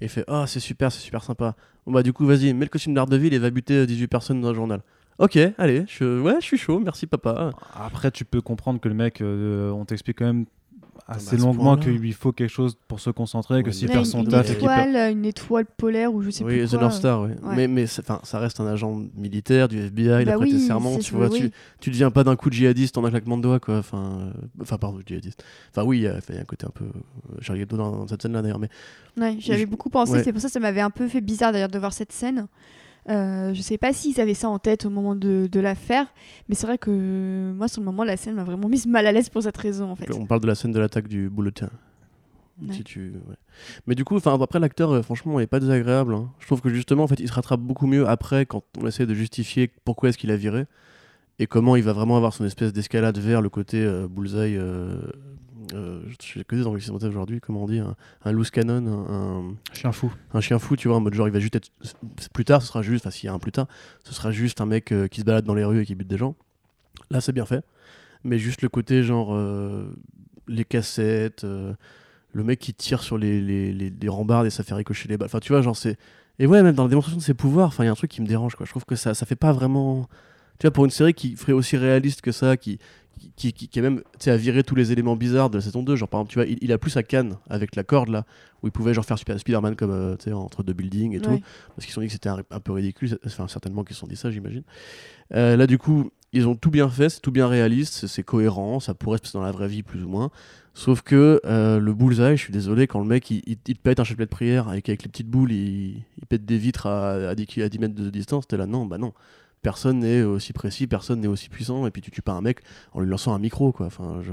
Et il fait Oh, c'est super, c'est super sympa. Bon, bah, du coup, vas-y, mets le costume d'Ardeville et va buter euh, 18 personnes dans le journal. Ok, allez, je... ouais, je suis chaud, merci papa.
Après, tu peux comprendre que le mec, euh, on t'explique quand même assez longuement qu'il lui faut quelque chose pour se concentrer, que
Ouais,
s'il
mais-
Ouais,
perd
une,
son
une
taf perd-
étoile, une étoile polaire ou je sais
oui,
plus
The
quoi.
North Star, oui.
ouais.
Mais, mais ça reste un agent militaire du FBI, il a
Bah
prêté
oui,
serment, tu vois,
oui.
tu, tu deviens pas d'un coup de djihadiste en un claquement de doigts, quoi. Enfin, euh, enfin pardon, djihadiste. Enfin, oui, il y, a un côté un peu euh, Charlie Hebdo dans, dans cette scène-là, d'ailleurs, mais
Ouais, j'y avais
Je-
beaucoup pensé,
ouais.
c'est pour ça que ça m'avait un peu fait bizarre d'ailleurs de voir cette scène. Euh, je sais pas s'ils avaient ça en tête au moment de, de la faire, mais c'est vrai que moi sur le moment la scène m'a vraiment mise mal à l'aise pour cette raison en fait.
on parle de la scène de l'attaque du bulletin.
Ouais.
Si tu... ouais. Mais du coup, après l'acteur, euh, franchement, il est pas désagréable. hein. Je trouve que justement, en fait, il se rattrape beaucoup mieux après quand on essaie de justifier pourquoi est-ce qu'il a viré et comment il va vraiment avoir son espèce d'escalade vers le côté euh, bullseye. Euh, euh, je que des anglicismes aujourd'hui, comment on dit, un, un loose cannon, un,
Chien fou.
un chien fou, tu vois, en mode genre il va juste être. Plus tard, ce sera juste, enfin s'il y a un plus tard, ce sera juste un mec euh, qui se balade dans les rues et qui bute des gens. Là, c'est bien fait. Mais juste le côté genre. euh, les cassettes, euh, le mec qui tire sur les, les, les, les rambardes et ça fait ricocher les balles. Enfin, tu vois, genre c'est. Et ouais, même dans la démonstration de ses pouvoirs, enfin, il y a un truc qui me dérange, quoi. Je trouve que ça, ça fait pas vraiment. Tu vois, pour une série qui ferait aussi réaliste que ça, qui, qui, qui, qui est même, tu sais, à virer tous les éléments bizarres de la saison 2. Genre, par exemple, tu vois, il, il a plus sa canne avec la corde, là, où il pouvait, genre, faire Spider-Man comme, euh, tu sais, entre deux buildings et tout parce qu'ils se sont dit que c'était un, un peu ridicule, enfin certainement qu'ils se sont dit ça j'imagine. Euh, là du coup, ils ont tout bien fait, c'est tout bien réaliste, c'est- cohérent, ça pourrait se passer dans la vraie vie plus ou moins. Sauf que euh, le bullseye, je suis désolé, quand le mec il, il- il te pète un chapelet de prière avec, avec les petites boules, il, il pète des vitres à, à, 10, ki- à 10 mètres de distance, t'es là, non, bah non. Personne n'est aussi précis, personne n'est aussi puissant, et puis tu tues pas un mec en lui lançant un micro, quoi. Enfin, je...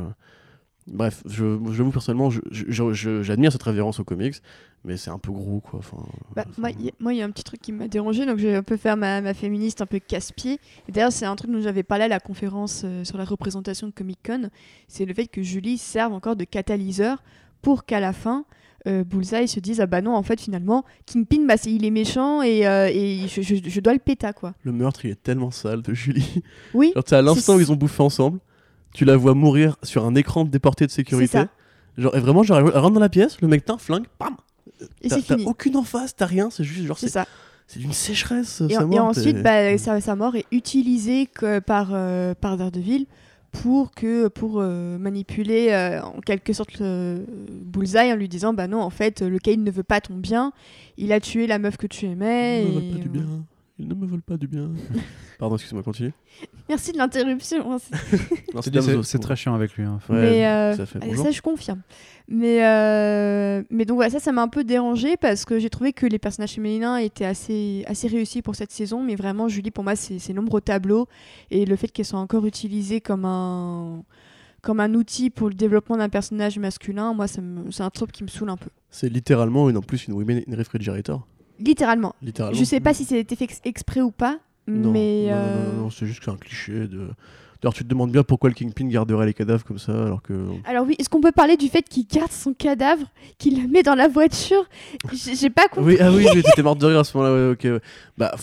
Bref, je, j'avoue personnellement, je- je- je- j'admire cette révérence aux comics, mais c'est un peu gros, quoi. Enfin,
Bah, moi, il y a- y un petit truc qui m'a dérangé, donc je vais un peu faire ma, ma féministe un peu casse-pied. D'ailleurs, c'est un truc dont j'avais parlé à la conférence euh, sur la représentation de Comic Con. C'est le fait que Julie serve encore de catalyseur pour qu'à la fin, euh, Bullseye se dise Ah bah non, en fait, finalement, Kingpin, bah, il est méchant et, euh, et je, je- je dois le péta, quoi.
Le meurtre, il est tellement sale de Julie.
Oui,
Genre, à l'instant où ils ont bouffé ensemble, tu la vois mourir sur un écran de déporté de sécurité. Genre, et vraiment, genre, elle rentre dans la pièce, le mec t'as un flingue, pam
Et
T'as
c'est
t'as
fini.
aucune en face, t'as rien, c'est juste genre
C'est ça.
c'est d'une sécheresse.
Et,
sa
et
mort,
ensuite,
t'es-
bah, sa, sa mort est utilisée que par, euh, par Daredevil pour, que, pour euh, manipuler euh, en quelque sorte le Bullseye en lui disant Bah non, en fait, le Kane ne veut pas ton bien, il a tué la meuf que tu aimais.
Il ne me
et-
vole pas du bien. Il ne me vole pas du bien. Pardon, excuse-moi, continue.
Merci de l'interruption. c'est-
très chiant avec lui. hein.
Ouais,
mais euh,
fait. Bonjour.
ça, je confirme. Mais, euh, mais donc voilà, ça, ça m'a un peu dérangé parce que j'ai trouvé que les personnages féminins étaient assez, assez réussis pour cette saison. Mais vraiment, Julie, pour moi, c'est c'est l'ombre au tableau. Et le fait qu'elle soit encore utilisée comme un, comme un outil pour le développement d'un personnage masculin, moi, c'est un trope qui me saule un peu.
C'est littéralement une, en plus une women in refrigerator.
Littéralement.
Littéralement.
Je sais pas si c'était fait ex- exprès ou pas,
Non,
mais.
non,
euh,
non, non, c'est juste que c'est un cliché de. D'ailleurs, tu te demandes bien pourquoi le Kingpin garderait les cadavres comme ça, alors que.
Alors oui, est-ce qu'on peut parler du fait qu'il garde son cadavre, qu'il le met dans la voiture? J'ai pas compris.
Oui, ah oui, mais t'étais morte de rire à ce moment-là, ouais, ok. ouais. Bah,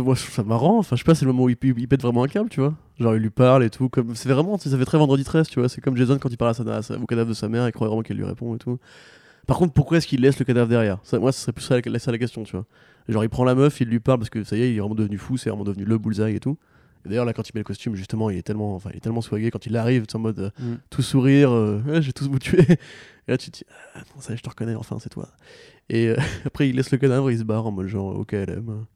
moi, je trouve ça marrant. Enfin, je sais pas, c'est le moment où il, il pète vraiment un câble, tu vois. Genre, il lui parle et tout. Comme... C'est vraiment, ça fait très vendredi 13, tu vois. C'est comme Jason quand il parle à sa, à sa- au cadavre de sa mère, il croit vraiment qu'elle lui répond et tout. Par contre, pourquoi est-ce qu'il laisse le cadavre derrière ça, Moi, ce serait plus ça la, ça la question, tu vois. Genre, il prend la meuf, il lui parle parce que ça y est, il est vraiment devenu fou, c'est vraiment devenu le bullseye et tout. Et d'ailleurs, là, quand il met le costume, justement, il est tellement, enfin, il est tellement swagué quand il arrive, tu sais, en mode euh,
Mm.
tout sourire, euh, Ouais, je vais tous vous tuer. Et là, tu te dis, ah, non, ça y est, je te reconnais, enfin, c'est toi. Et euh, après, il laisse le cadavre, il se barre en mode genre, ok, elle aime.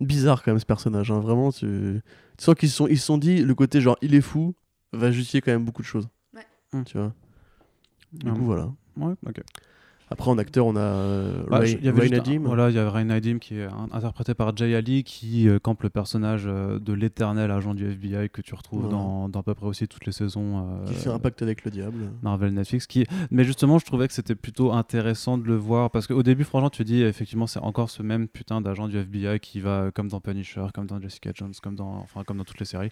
Bizarre quand même ce personnage, hein, vraiment. Tu, tu sens qu'ils se sont, ils se sont dit, le côté genre, il est fou, va justifier quand même beaucoup de choses.
Ouais.
Tu vois. Du coup, voilà.
Ouais, ok.
Après, en acteur, on a euh,
Bah,
Ray,
il y avait
Ray
un-
Nadim.
Voilà, il y avait Ray Nadim qui est interprété par Jay Ali qui euh, campe le personnage euh, de l'éternel agent du FBI que tu retrouves dans, dans à peu près aussi toutes les saisons.
qui fait un pacte avec le diable.
Marvel Netflix qui mais justement je trouvais que c'était plutôt intéressant de le voir parce qu'au début franchement tu dis effectivement c'est encore ce même putain d'agent du FBI qui va comme dans Punisher comme dans Jessica Jones comme dans enfin comme dans toutes les séries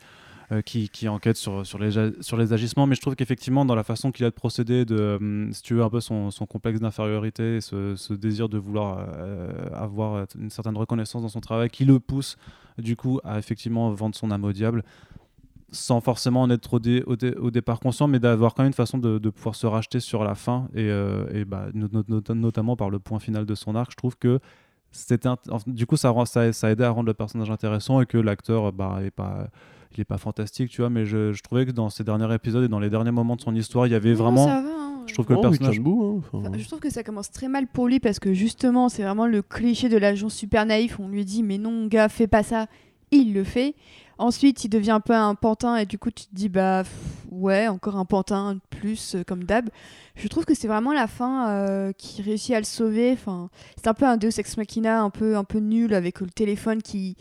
euh, qui, enquête sur, sur, les, sur les agissements mais je trouve qu'effectivement dans la façon qu'il a de procéder de hum, si tu veux un peu son, son complexe d'infériorité et ce, désir de vouloir euh, avoir une certaine reconnaissance dans son travail qui le pousse du coup à effectivement vendre son âme au diable sans forcément en être au, dé- au, dé- au départ conscient, mais d'avoir quand même une façon de, pouvoir se racheter sur la fin, et, euh, bah, no- no- no- notamment par le point final de son arc, je trouve que c'était du coup ça, ça a aidé à rendre le personnage intéressant et que l'acteur bah, est pas il est pas fantastique tu vois mais je, je trouvais que dans ces derniers épisodes et dans les derniers moments de son histoire il y avait
Non,
vraiment
ça va, hein.
je trouve que le
Oh,
personnage
debout, hein, enfin.
Enfin, je trouve que ça commence très mal pour lui parce que justement, c'est vraiment le cliché de l'agent super naïf. On lui dit, mais non, gars, fais pas ça. Il le fait. Ensuite, il devient un peu un pantin et du coup, tu te dis, bah pff, ouais, encore un pantin de plus, euh, comme d'hab. Je trouve que c'est vraiment la fin euh, qui réussit à le sauver. Enfin, c'est un peu un Deus Ex Machina un peu, un peu nul avec le téléphone qui.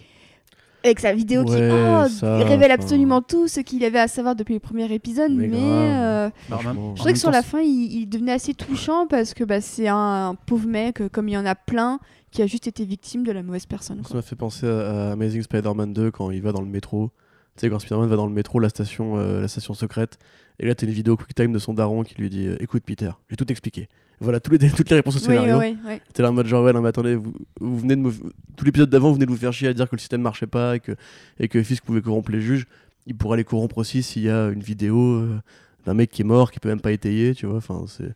Avec sa vidéo qui oh,
ça,
révèle absolument tout ce qu'il avait à savoir depuis le premier épisode.
Mais
euh,
Bah,
je trouvais que sur la fin, il, il devenait assez touchant parce que bah, c'est un, un pauvre mec, euh, comme il y en a plein, qui a juste été victime de la mauvaise personne.
Ça m'a fait penser à, à Amazing Spider-Man 2 quand il va dans le métro. Tu sais, quand Spider-Man va dans le métro, la station, euh, la station secrète, et là, t'as une vidéo QuickTime de son daron qui lui dit euh, Écoute, Peter, j'ai tout expliqué. Voilà tous les, toutes les réponses au
Oui,
scénario.
ouais, ouais.
T'es là en mode genre, ouais, non, mais attendez, vous, vous venez de me. Tout l'épisode d'avant, vous venez de vous faire chier à dire que le système marchait pas et que, et que Fisk pouvait corrompre les juges. Il pourra les corrompre aussi s'il y a une vidéo euh, d'un mec qui est mort, qui peut même pas étayer, tu vois. Enfin, c'est.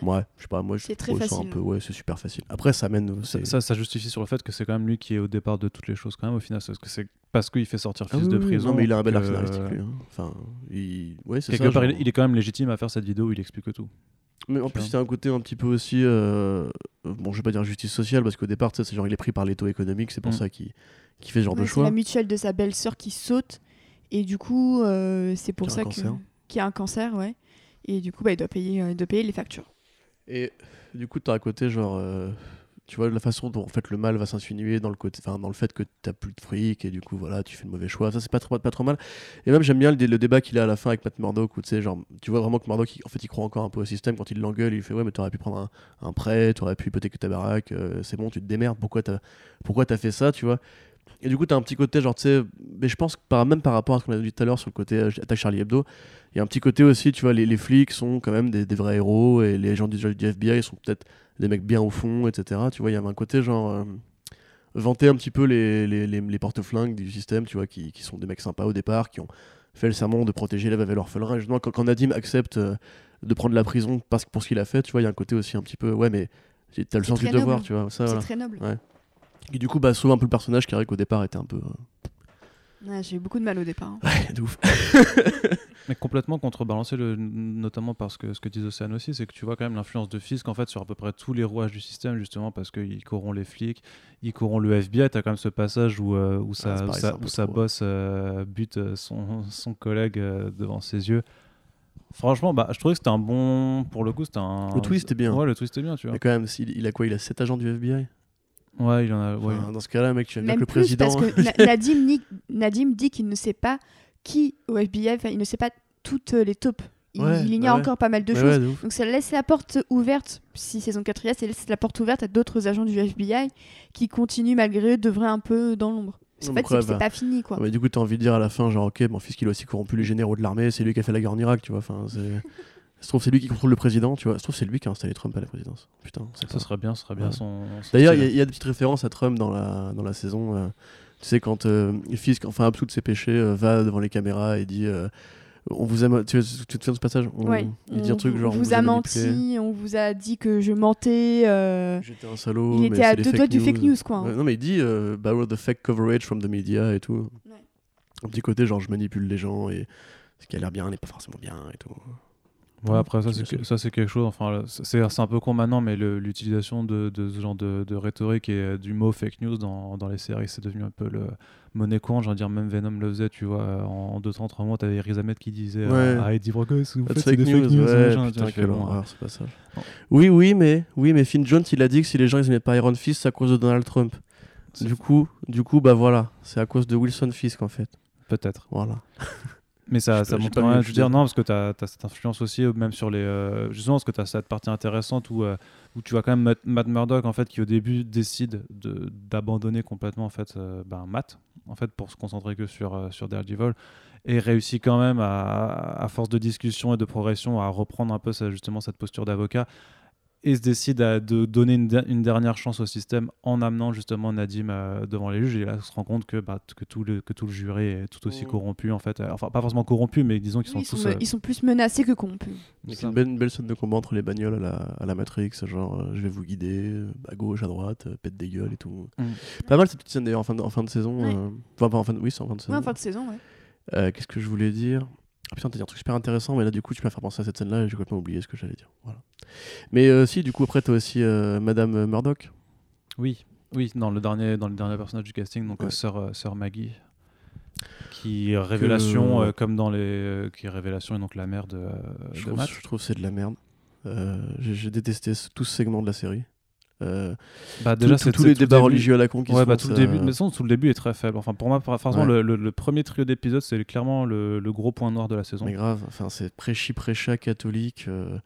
Ouais, je sais pas, moi je
C'est très
trouve ça un
facile.
peu. Ouais, c'est super facile. Après, ça mène.
ça, ça, ça justifie sur le fait que c'est quand même lui qui est au départ de toutes les choses quand même au final parce que c'est parce qu'il fait sortir
Ah
fils
oui,
de
oui,
prison
Non, mais il a un bel
que-
arc scénaristique, lui. hein. Enfin, il... ouais, c'est
quelque
ça.
part
genre-
il est quand même légitime à faire cette vidéo où il explique tout
Mais en
Tu
plus,
vois.
il y a un côté un petit peu aussi. euh, Bon, je vais pas dire justice sociale, parce qu'au départ, tu c'est genre il est pris par l'étau économique, c'est pour
Mm.
ça qu'il qu'il fait ce genre
Ouais,
de
c'est
choix.
la mutuelle de sa belle-sœur qui saute. Et du coup, euh, c'est pour
Qui
ça
un
que.
cancer.
Qui a un cancer, ouais. Et du coup, bah, il, doit payer, euh, il doit payer les factures.
Et du coup, t'as un côté genre. Tu vois, la façon dont en fait, le mal va s'insinuer dans le côté, enfin, dans le fait que t'as plus de fric et du coup, voilà, tu fais le mauvais choix. Ça, c'est pas trop, pas trop mal. Et même, j'aime bien le, le débat qu'il a à la fin avec Matt Murdock où tu sais, genre, tu vois vraiment que Murdock, il- en fait, il croit encore un peu au système. Quand il l'engueule, il fait Ouais, mais t'aurais pu prendre un, un prêt, t'aurais pu hypothéquer ta baraque, euh, c'est bon, tu te démerdes. Pourquoi t'as pourquoi t'as fait ça, tu vois? Et du coup, t'as un petit côté, genre, tu sais, mais je pense que par, même par rapport à ce qu'on a dit tout à l'heure sur le côté euh, attaque Charlie Hebdo, il y a un petit côté aussi, tu vois, les, les flics sont quand même des, des vrais héros et les gens du, du FBI sont peut-être des mecs bien au fond, etc. Tu vois, il y avait un côté genre. euh, vanter un petit peu les, les, les, les porte-flingues du système, tu vois, qui, qui sont des mecs sympas au départ, qui ont fait le serment de protéger et l'orphelin. Et justement, quand, quand Nadim accepte euh, de prendre la prison parce, pour ce qu'il a fait, tu vois, il y a un côté aussi un petit peu, ouais, mais T'as le sens du devoir, tu vois. Ça,
C'est
voilà.
très noble.
Ouais. Et du coup, bah, sauve un peu le personnage qui, au départ, était un peu. euh,
Ouais, J'ai eu beaucoup de mal au départ. hein.
Ouais, de ouf.
Mais complètement contrebalancé, le, notamment parce que ce que disent Océane aussi, c'est que tu vois quand même l'influence de Fisk en fait sur à peu près tous les rouages du système, justement parce qu'ils corrompent les flics, ils corrompent le FBI. T'as quand même ce passage où, euh, où sa, où
un peu
où sa boss euh, bute son, son collègue euh, devant ses yeux. Franchement, bah, je trouvais que c'était un bon. Pour le coup, c'était un.
Le twist est bien.
Ouais, le twist est bien, tu vois.
Mais quand même, s'il- il a quoi Il a 7 agents du FBI
Ouais, il en a. ouais.
Enfin, Dans ce cas-là, mec, tu
Même
que le
plus
président.
parce que Na- Nadim, ni- Nadim dit qu'il ne sait pas qui au FBI, enfin, il ne sait pas toutes les taupes. Il,
Ouais,
il
bah
ignore
ouais.
encore pas mal de
Ouais,
choses.
de.
Donc ça laisse la porte ouverte, si saison 4 y a, ça laisse la porte ouverte à d'autres agents du FBI qui continuent malgré eux d'œuvrer un peu dans l'ombre. En
Donc,
fait, c'est
ouais,
c'est
bah.
pas fini quoi.
Ah, mais du coup, t'as envie de dire à la fin, genre, ok, mon fils, il a aussi corrompu les généraux de l'armée, c'est lui qui a fait la guerre en Irak, tu vois. Enfin, se trouve, c'est lui qui contrôle le président, tu vois. Se trouve, c'est lui qui a installé Trump à la présidence. Putain,
Ça serait bien, ce serait bien
Ouais.
son. son
D'ailleurs, il y, a-
style.
il y a des petites références à Trump dans la, dans la saison. euh, tu sais, quand euh, Fisk, enfin, absous de ses péchés, euh, va devant les caméras et dit euh, On vous a. ma- Tu, tu te souviens de ce passage? On-
Ouais.
Il dit un truc
vous-
genre.
on vous a menti, on vous a dit que je mentais. euh,
J'étais un salaud.
Il
mais
était
c'est
à
des
deux doigts du fake news quoi. hein.
Ouais, non, mais il dit euh, Borrow the fake coverage from the media et tout.
Ouais.
Un petit côté, genre, je manipule les gens et ce qui a l'air bien n'est pas forcément bien et tout.
Ouais, après, ça, c'est que- ça, c'est quelque chose. Enfin, c'est c'est un peu con maintenant, mais le- l'utilisation de, de ce genre de, de rhétorique et euh, du mot fake news dans, dans les séries, c'est devenu un peu le monnaie courante. J'ai envie de dire, même Venom le faisait, tu vois. euh, En 2 temps, 3 mois, t'avais Riz Ahmed qui disait
Ouais.
euh, à Eddie que vous faites, c'est des fake news.
ouais, putain, quelle
bon,
horreur, ce passage.
Bon.
Oui, oui, mais, oui, mais Finn Jones, il a dit que si les gens ils aimaient pas Iron Fist, c'est à cause de Donald Trump.
C'est-
Du coup, du coup, bah voilà, c'est à cause de Wilson Fisk en fait.
Peut-être.
Voilà.
Mais ça,
Je
ça montre quand même,
je
veux dire, non, parce que tu as, cette influence aussi, euh, même sur les. euh, justement, parce que tu as cette partie intéressante où, euh, où tu vois quand même Matt, Matt Murdock, en fait, qui au début décide de- d'abandonner complètement, en fait, euh, ben, Matt, en fait, pour se concentrer que sur, sur Daredevil, et réussit quand même, à, à force de discussion et de progression, à reprendre un peu justement cette posture d'avocat. Et se décide à, de donner une, de- une dernière chance au système en amenant justement Nadim euh, devant les juges. Et là, on se rend compte que, bah, que, tout le, que tout le jury est tout aussi
Mhm.
corrompu, en fait. Euh, Enfin, pas forcément corrompu, mais disons qu'ils
Oui,
sont
ils,
tous.
sont,
euh,
ils sont plus menacés que corrompus.
Ça.
une belle, scène de combat entre les bagnoles à la, à la Matrix, genre euh, je vais vous guider, à gauche, à droite, euh, pète des gueules et tout.
Mm.
Pas mal cette petite scène d'ailleurs en fin de, en fin de saison.
Ouais.
euh, Enfin, pas en fin de, oui, c'est en fin de saison.
Ouais, en fin de saison, ouais.
Euh, Qu'est-ce que je voulais dire? Ah putain, t'as dit un truc super intéressant, mais là du coup tu m'as fait penser à cette scène-là et j'ai complètement oublié ce que j'allais dire. Voilà. Mais euh, si, du coup après t'as aussi euh, Madame Murdoch.
Oui, oui, dans le dernier, dans le dernier personnage du casting, donc
Ouais.
euh, sœur, euh, sœur Maggie, qui est révélation,
Que-
euh, comme dans les, euh, qui est révélation et donc la mère de, euh,
Je
de
trouve, je trouve que c'est de la merde. Euh, j'ai j'ai détesté ce- tout ce segment de la série. Euh,
Bah déjà,
tout- tous les
tout le
débats religieux à la con qui
Ouais,
se
bah
font,
tout le
ça-
début, mais façon, tout le début est très faible. Enfin, pour moi, forcément,
Ouais.
le, le- le premier trio d'épisodes, c'est clairement le, le gros point noir de la saison.
Mais grave, enfin c'est prêchi prêcha catholique. euh,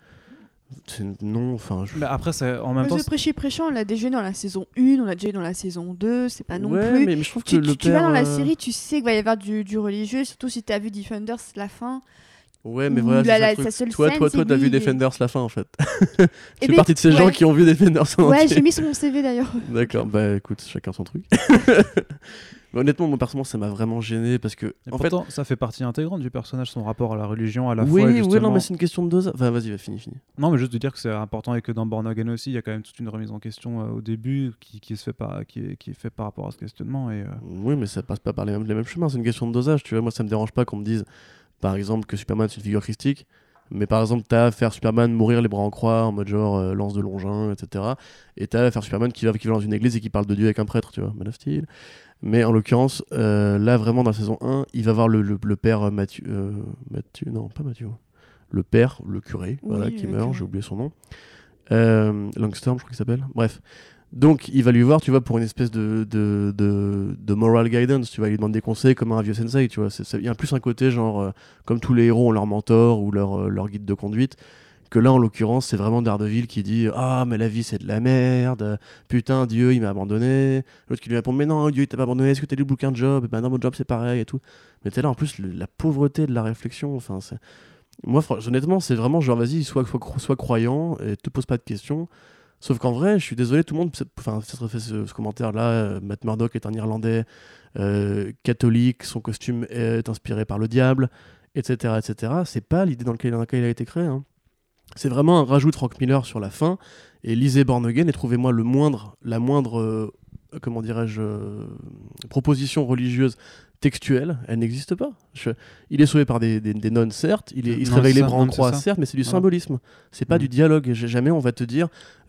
c'est non, enfin. je-
Mais après, c'est en même
Mais
temps,
ce prêchi prêchant, on l'a déjà eu dans la saison 1, on l'a déjà eu dans la saison 2, c'est pas non
ouais,
plus.
mais, mais je trouve
Tu,
que le
tu- tu vas dans la
euh,
série, tu sais qu'il va y avoir du, du religieux, surtout si t'as vu Defenders la fin.
Ouais, mais voilà,
la-
c'est ça le
la-
truc.
sa seule
Toi,
scène,
toi, toi, t'as vu Defenders la fin en fait.
Eh
tu fais
ben,
partie de ces gens qui ont vu Defenders en
Ouais, j'ai mis sur mon CV d'ailleurs.
D'accord, bah écoute, chacun son truc. Mais honnêtement, moi personnellement, ça m'a vraiment gêné parce que.
Et
En fait,
ça fait partie intégrante du personnage, son rapport à la religion, à la
oui,
foi.
oui,
justement-
non, mais c'est une question de dosage. Enfin, vas-y, va, fini, fini.
Non, mais juste de dire que c'est important et que dans Born Again aussi, il y a quand même toute une remise en question euh, au début qui, qui se fait par, qui, est, qui est fait par rapport à ce questionnement. Et, euh,
Oui, mais ça passe pas par les mêmes, les mêmes chemins. C'est une question de dosage. Tu vois, moi, ça me dérange pas qu'on me dise, par exemple, que Superman c'est une figure christique. Mais par exemple, t'as à faire Superman mourir les bras en croix en mode genre euh, lance de Longin, etc. Et t'as à faire Superman qui va, qui va dans une église et qui parle de Dieu avec un prêtre, tu vois, Man of Steel. Mais en l'occurrence, euh, là vraiment dans la saison 1, il va voir le, le- le père euh, Mathieu, euh, Mathieu, non pas Mathieu, le père, le curé,
Oui,
voilà, qui meurt, j'ai oublié son nom. Euh, Langstorm, je crois qu'il s'appelle. Bref. Donc, il va lui voir, tu vois, pour une espèce de, de, de, moral guidance, tu vois, il lui demande des conseils comme un vieux sensei, tu vois. Il y a plus un côté, genre, euh, comme tous les héros ont leur mentor ou leur, euh, leur guide de conduite, que là, en l'occurrence, c'est vraiment Daredevil qui dit Ah, mais la vie, c'est de la merde, putain, Dieu, il m'a abandonné. L'autre qui lui répond Mais non, Dieu, il t'a pas abandonné, est-ce que t'as lu le bouquin de job? Ben non, mon job, c'est pareil et tout. Mais t'es là, en plus, la pauvreté de la réflexion, enfin, c'est. Moi, honnêtement, c'est vraiment genre, vas-y, sois, sois, sois croyant et te pose pas de questions. Sauf qu'en vrai, je suis désolé, tout le monde, enfin, ça fait ce, commentaire-là. euh, Matt Murdock est un Irlandais euh, catholique, son costume est inspiré par le diable, etc., etc. C'est pas l'idée dans dans laquelle il a été créé. hein. C'est vraiment un rajout de Frank Miller sur la fin. Et lisez Born Again et trouvez-moi le moindre, la moindre, euh, comment dirais-je, proposition religieuse textuelle, elle n'existe pas. Je- il est sauvé par des, des- des nonnes, certes, il, est- il se
Non,
réveille les bras en croix, certes, mais c'est du symbolisme. C'est pas
Mm.
du dialogue. Jamais on va te dire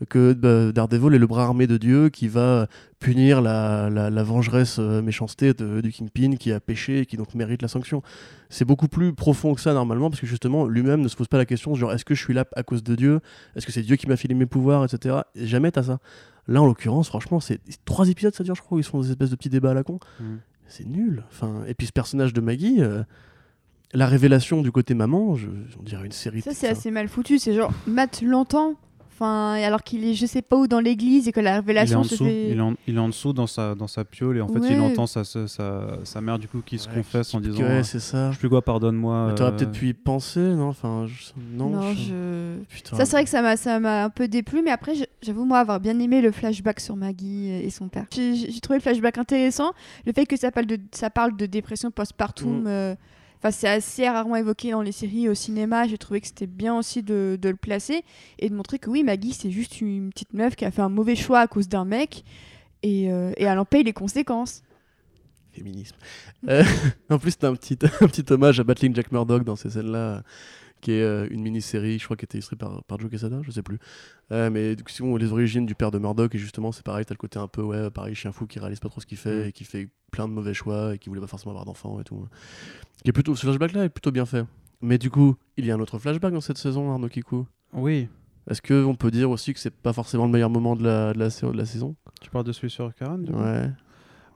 que bah, Daredevil est le bras armé de Dieu qui va punir la, la, la vengeresse euh, méchanceté de- du Kingpin qui a péché et qui donc mérite la sanction. C'est beaucoup plus profond que ça normalement parce que justement lui-même ne se pose pas la question genre est-ce que je suis là à cause de Dieu? Est-ce que c'est Dieu qui m'a filé mes pouvoirs, etc. Et jamais t'as ça. Là en l'occurrence, franchement, c'est trois épisodes ça dure, je crois, où ils font des espèces de petits débats à la con.
Mm.
C'est nul. Enfin, et puis ce personnage de Maggie, euh, la révélation du côté maman, je, on dirait une série.
Ça, c'est
enfin,
assez mal foutu. C'est genre, Matt l'entend, enfin, alors qu'il est je sais pas où dans l'église et que la
Il est
révélation
en
se
dessous,
fait.
il est en, il est en dessous dans sa, dans sa piole et en fait
Ouais.
il entend sa, sa, sa, sa mère du coup qui se confesse en disant
Ouais,
euh,
c'est ça.
je sais plus quoi pardonne-moi.
Mais T'aurais
euh,
peut-être pu y penser, non? Enfin, je- non.
Non,
je-
je.
Putain.
Ça, c'est vrai que ça m'a, ça m'a un peu déplu, mais après, j'avoue, moi, avoir bien aimé le flashback sur Maggie et son père. J'ai, j'ai trouvé le flashback intéressant. Le fait que ça parle de, ça parle de dépression postpartum,
Mm.
euh, enfin, c'est assez rarement évoqué dans les séries au cinéma. J'ai trouvé que c'était bien aussi de, le placer et de montrer que oui, Maggie, c'est juste une petite meuf qui a fait un mauvais choix à cause d'un mec et, euh, elle en paye les conséquences.
Féminisme. Euh, en plus, t'as un petit, un petit hommage à Battling Jack Murdoch dans ces scènes-là, qui est euh, une mini-série, je crois, qui était illustrée par, par Joe Quesada, je sais plus. Euh, mais du coup, sinon, les origines du père de Murdoch, et justement, c'est pareil, t'as le côté un peu, ouais, pareil, chien fou qui réalise pas trop ce qu'il fait,
Mm.
et qui fait plein de mauvais choix, et qui voulait pas forcément avoir d'enfants et tout. Qui est plutôt, ce flashback-là est plutôt bien fait. Mais du coup, il y a un autre flashback dans cette saison, Arnaud Kikou.
Oui,
Est-ce qu'on peut dire aussi que c'est pas forcément le meilleur moment de la, de la, de la saison?
Tu parles de celui sur Karen
Ouais,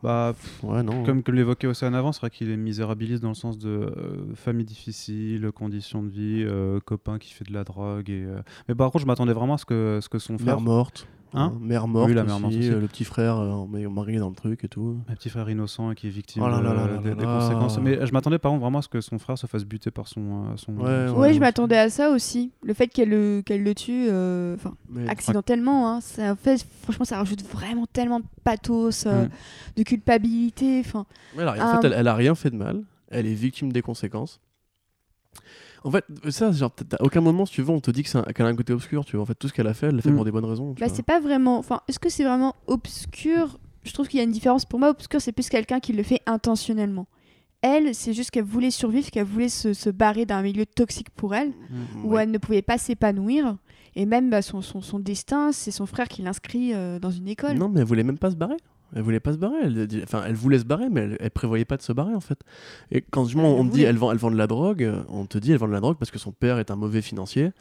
Bah, pff,
ouais, non.
comme que l'évoquait aussi en avant, c'est vrai qu'il est misérabiliste dans le sens de euh, famille difficile, conditions de vie, euh, copain qui fait de la drogue. Et, euh, Mais par contre, je m'attendais vraiment à ce que, ce que son frère,
Mère morte.
Hein
Mère morte.
Oui, la
aussi,
mère morte aussi.
euh, Le petit frère euh, marié dans le truc et tout.
un petit frère innocent qui est victime
Oh là là
de-
là là
des,
là
des
là.
conséquences. Mais je m'attendais par contre vraiment à ce que son frère se fasse buter par son. euh, son
Ouais,
son-
Ouais, je m'attendais à ça aussi. Le fait qu'elle le, qu'elle le tue, euh,
Mais
accidentellement, hein, ça, en fait, franchement, ça rajoute vraiment tellement de pathos, euh,
Mm.
de culpabilité. Enfin,
elle a, rien- en fait, elle, elle a rien fait de mal. Elle est victime des conséquences. En fait, ça, genre, t'as- t'as aucun moment, si tu veux, on te dit que c'est un- qu'elle a un côté obscur. Tu vois, en fait, tout ce qu'elle a fait, elle l'a fait
Mm.
pour des bonnes raisons.
bah, c'est pas vraiment. Enfin, est-ce que c'est vraiment obscur? Je trouve qu'il y a une différence. Pour moi, obscur, c'est plus quelqu'un qui le fait intentionnellement. Elle, c'est juste qu'elle voulait survivre, qu'elle voulait se, se barrer d'un milieu toxique pour elle,
Mm.
où
Ouais.
elle ne pouvait pas s'épanouir. Et même bah, son, son, son destin, c'est son frère qui l'inscrit euh, dans une école.
Non, mais elle voulait même pas se barrer. Elle voulait pas se barrer. Elle, enfin, elle voulait se barrer, mais elle, elle prévoyait pas de se barrer en fait. Et quand
Elle
on te dit elle vend, elle vend de la drogue, on te dit elle vend de la drogue parce que son père est un mauvais financier,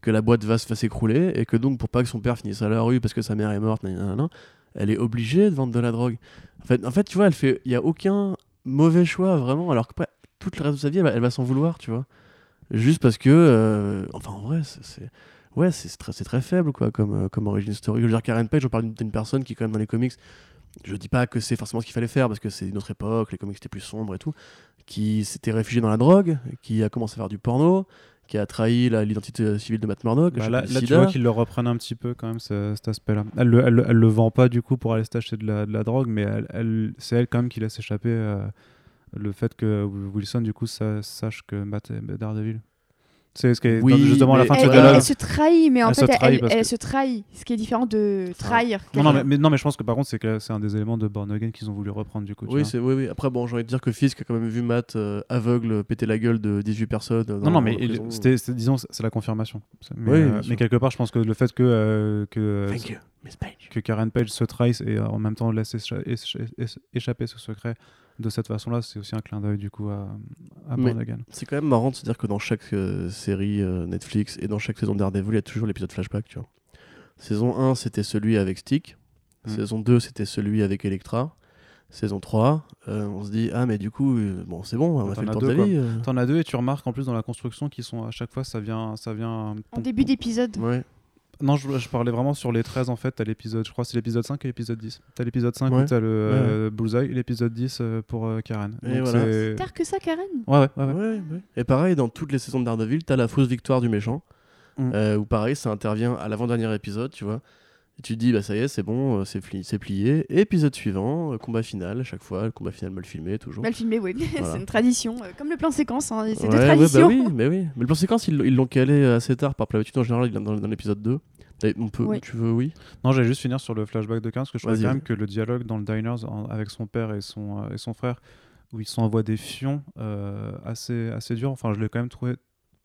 que la boîte va se va s'écrouler et que donc pour pas que son père finisse à la rue parce que sa mère est morte, nan, nan, nan, elle est obligée de vendre de la drogue. En fait, en fait tu vois, elle fait, il y a aucun mauvais choix vraiment, alors que après, tout le reste de sa vie, elle va, elle va s'en vouloir, tu vois. Juste parce que, euh, enfin en vrai, c'est- ouais, c'est très, très faible quoi, comme, euh, comme origin story. Je veux dire, Karen Page, on parle d'une personne qui, quand même, dans les comics, je dis pas que c'est forcément ce qu'il fallait faire parce que c'est une autre époque, les comics étaient plus sombres et tout, qui s'était réfugié dans la drogue, qui a commencé à faire du porno, qui a trahi l'identité civile de Matt Murdock.
Bah là,
le
là, tu vois qu'ils le reprennent un petit peu quand même ce- cet aspect-là. Elle, le- elle, le- elle le vend pas du coup pour aller se de la, de la drogue, mais c'est elle quand même qui laisse échapper euh, le fait que Wilson du coup sa- sache que Matt est Daredevil. C'est ce qui est
Oui,
justement à la fin de ce
Elle,
dialogue.
se trahit, mais en
Elle
fait,
se
elle,
que-
se trahit. Ce qui est différent de trahir.
Non, non, mais, non, mais je pense que par contre c'est que c'est un des éléments de Born Again qu'ils ont voulu reprendre du coup.
Oui, c'est oui, oui. Après, bon, j'ai envie de dire que Fisk a quand même vu Matt euh, aveugle péter la gueule de 18 personnes. euh,
Non, non, mais il- c'était, c'est- disons, c'est la confirmation. Mais,
Oui,
euh, mais quelque part, je pense que le fait que, euh, que,
Thank you, Miss Page.
que Karen Page se trahisse et euh, en même temps laisse écha- écha- écha- échapper ce secret de cette façon-là, c'est aussi un clin d'œil du coup à, à Born.
C'est quand même marrant de se dire que dans chaque euh, série euh, Netflix et dans chaque saison de Daredevil, il y a toujours l'épisode flashback, tu vois. Saison 1, c'était celui avec Stick.
Mm.
Saison 2, c'était celui avec Electra. Saison 3, euh, on se dit ah mais du coup euh, bon c'est bon on a fait le
deux,
de vie. euh.
T'en as deux et tu remarques en plus dans la construction qui sont à chaque fois ça vient ça vient
En début d'épisode.
Ouais.
Non je, je parlais vraiment sur les 13 en fait t'as l'épisode je crois que c'est l'épisode 5 et l'épisode 10 t'as l'épisode 5
Ouais.
où t'as le euh, Bullseye et l'épisode 10 euh, pour euh, Karen
Et
Donc
voilà.
c'est-
Tard que ça, Karen?
Ouais ouais, ouais, ouais.
Ouais, ouais. Et pareil, dans toutes les saisons de Daredevil, t'as la fausse victoire du méchant.
Mm.
euh, où pareil, ça intervient à l'avant-dernier épisode, tu vois. Et tu te dis, bah ça y est, c'est bon, euh, c'est pli- c'est plié. Épisode suivant, euh, combat final, à chaque fois, le combat final mal filmé, toujours.
Mal filmé, oui.
Voilà.
c'est une tradition. euh, comme le plan séquence, hein, c'est
Ouais, ouais, bah oui, mais oui. Mais le plan séquence, ils l'ont calé assez tard par l'habitude. En général, il est dans, dans l'épisode 2. T'as- On peut,
Oui.
Tu veux, oui?
Non, j'allais juste finir sur le flashback de 15, parce que je trouvais
Vas-y,
quand même que le dialogue dans le Diners en- avec son père et son, euh, et son frère, où ils s'envoient des fions euh, assez, assez durs, enfin, je l'ai quand même trouvé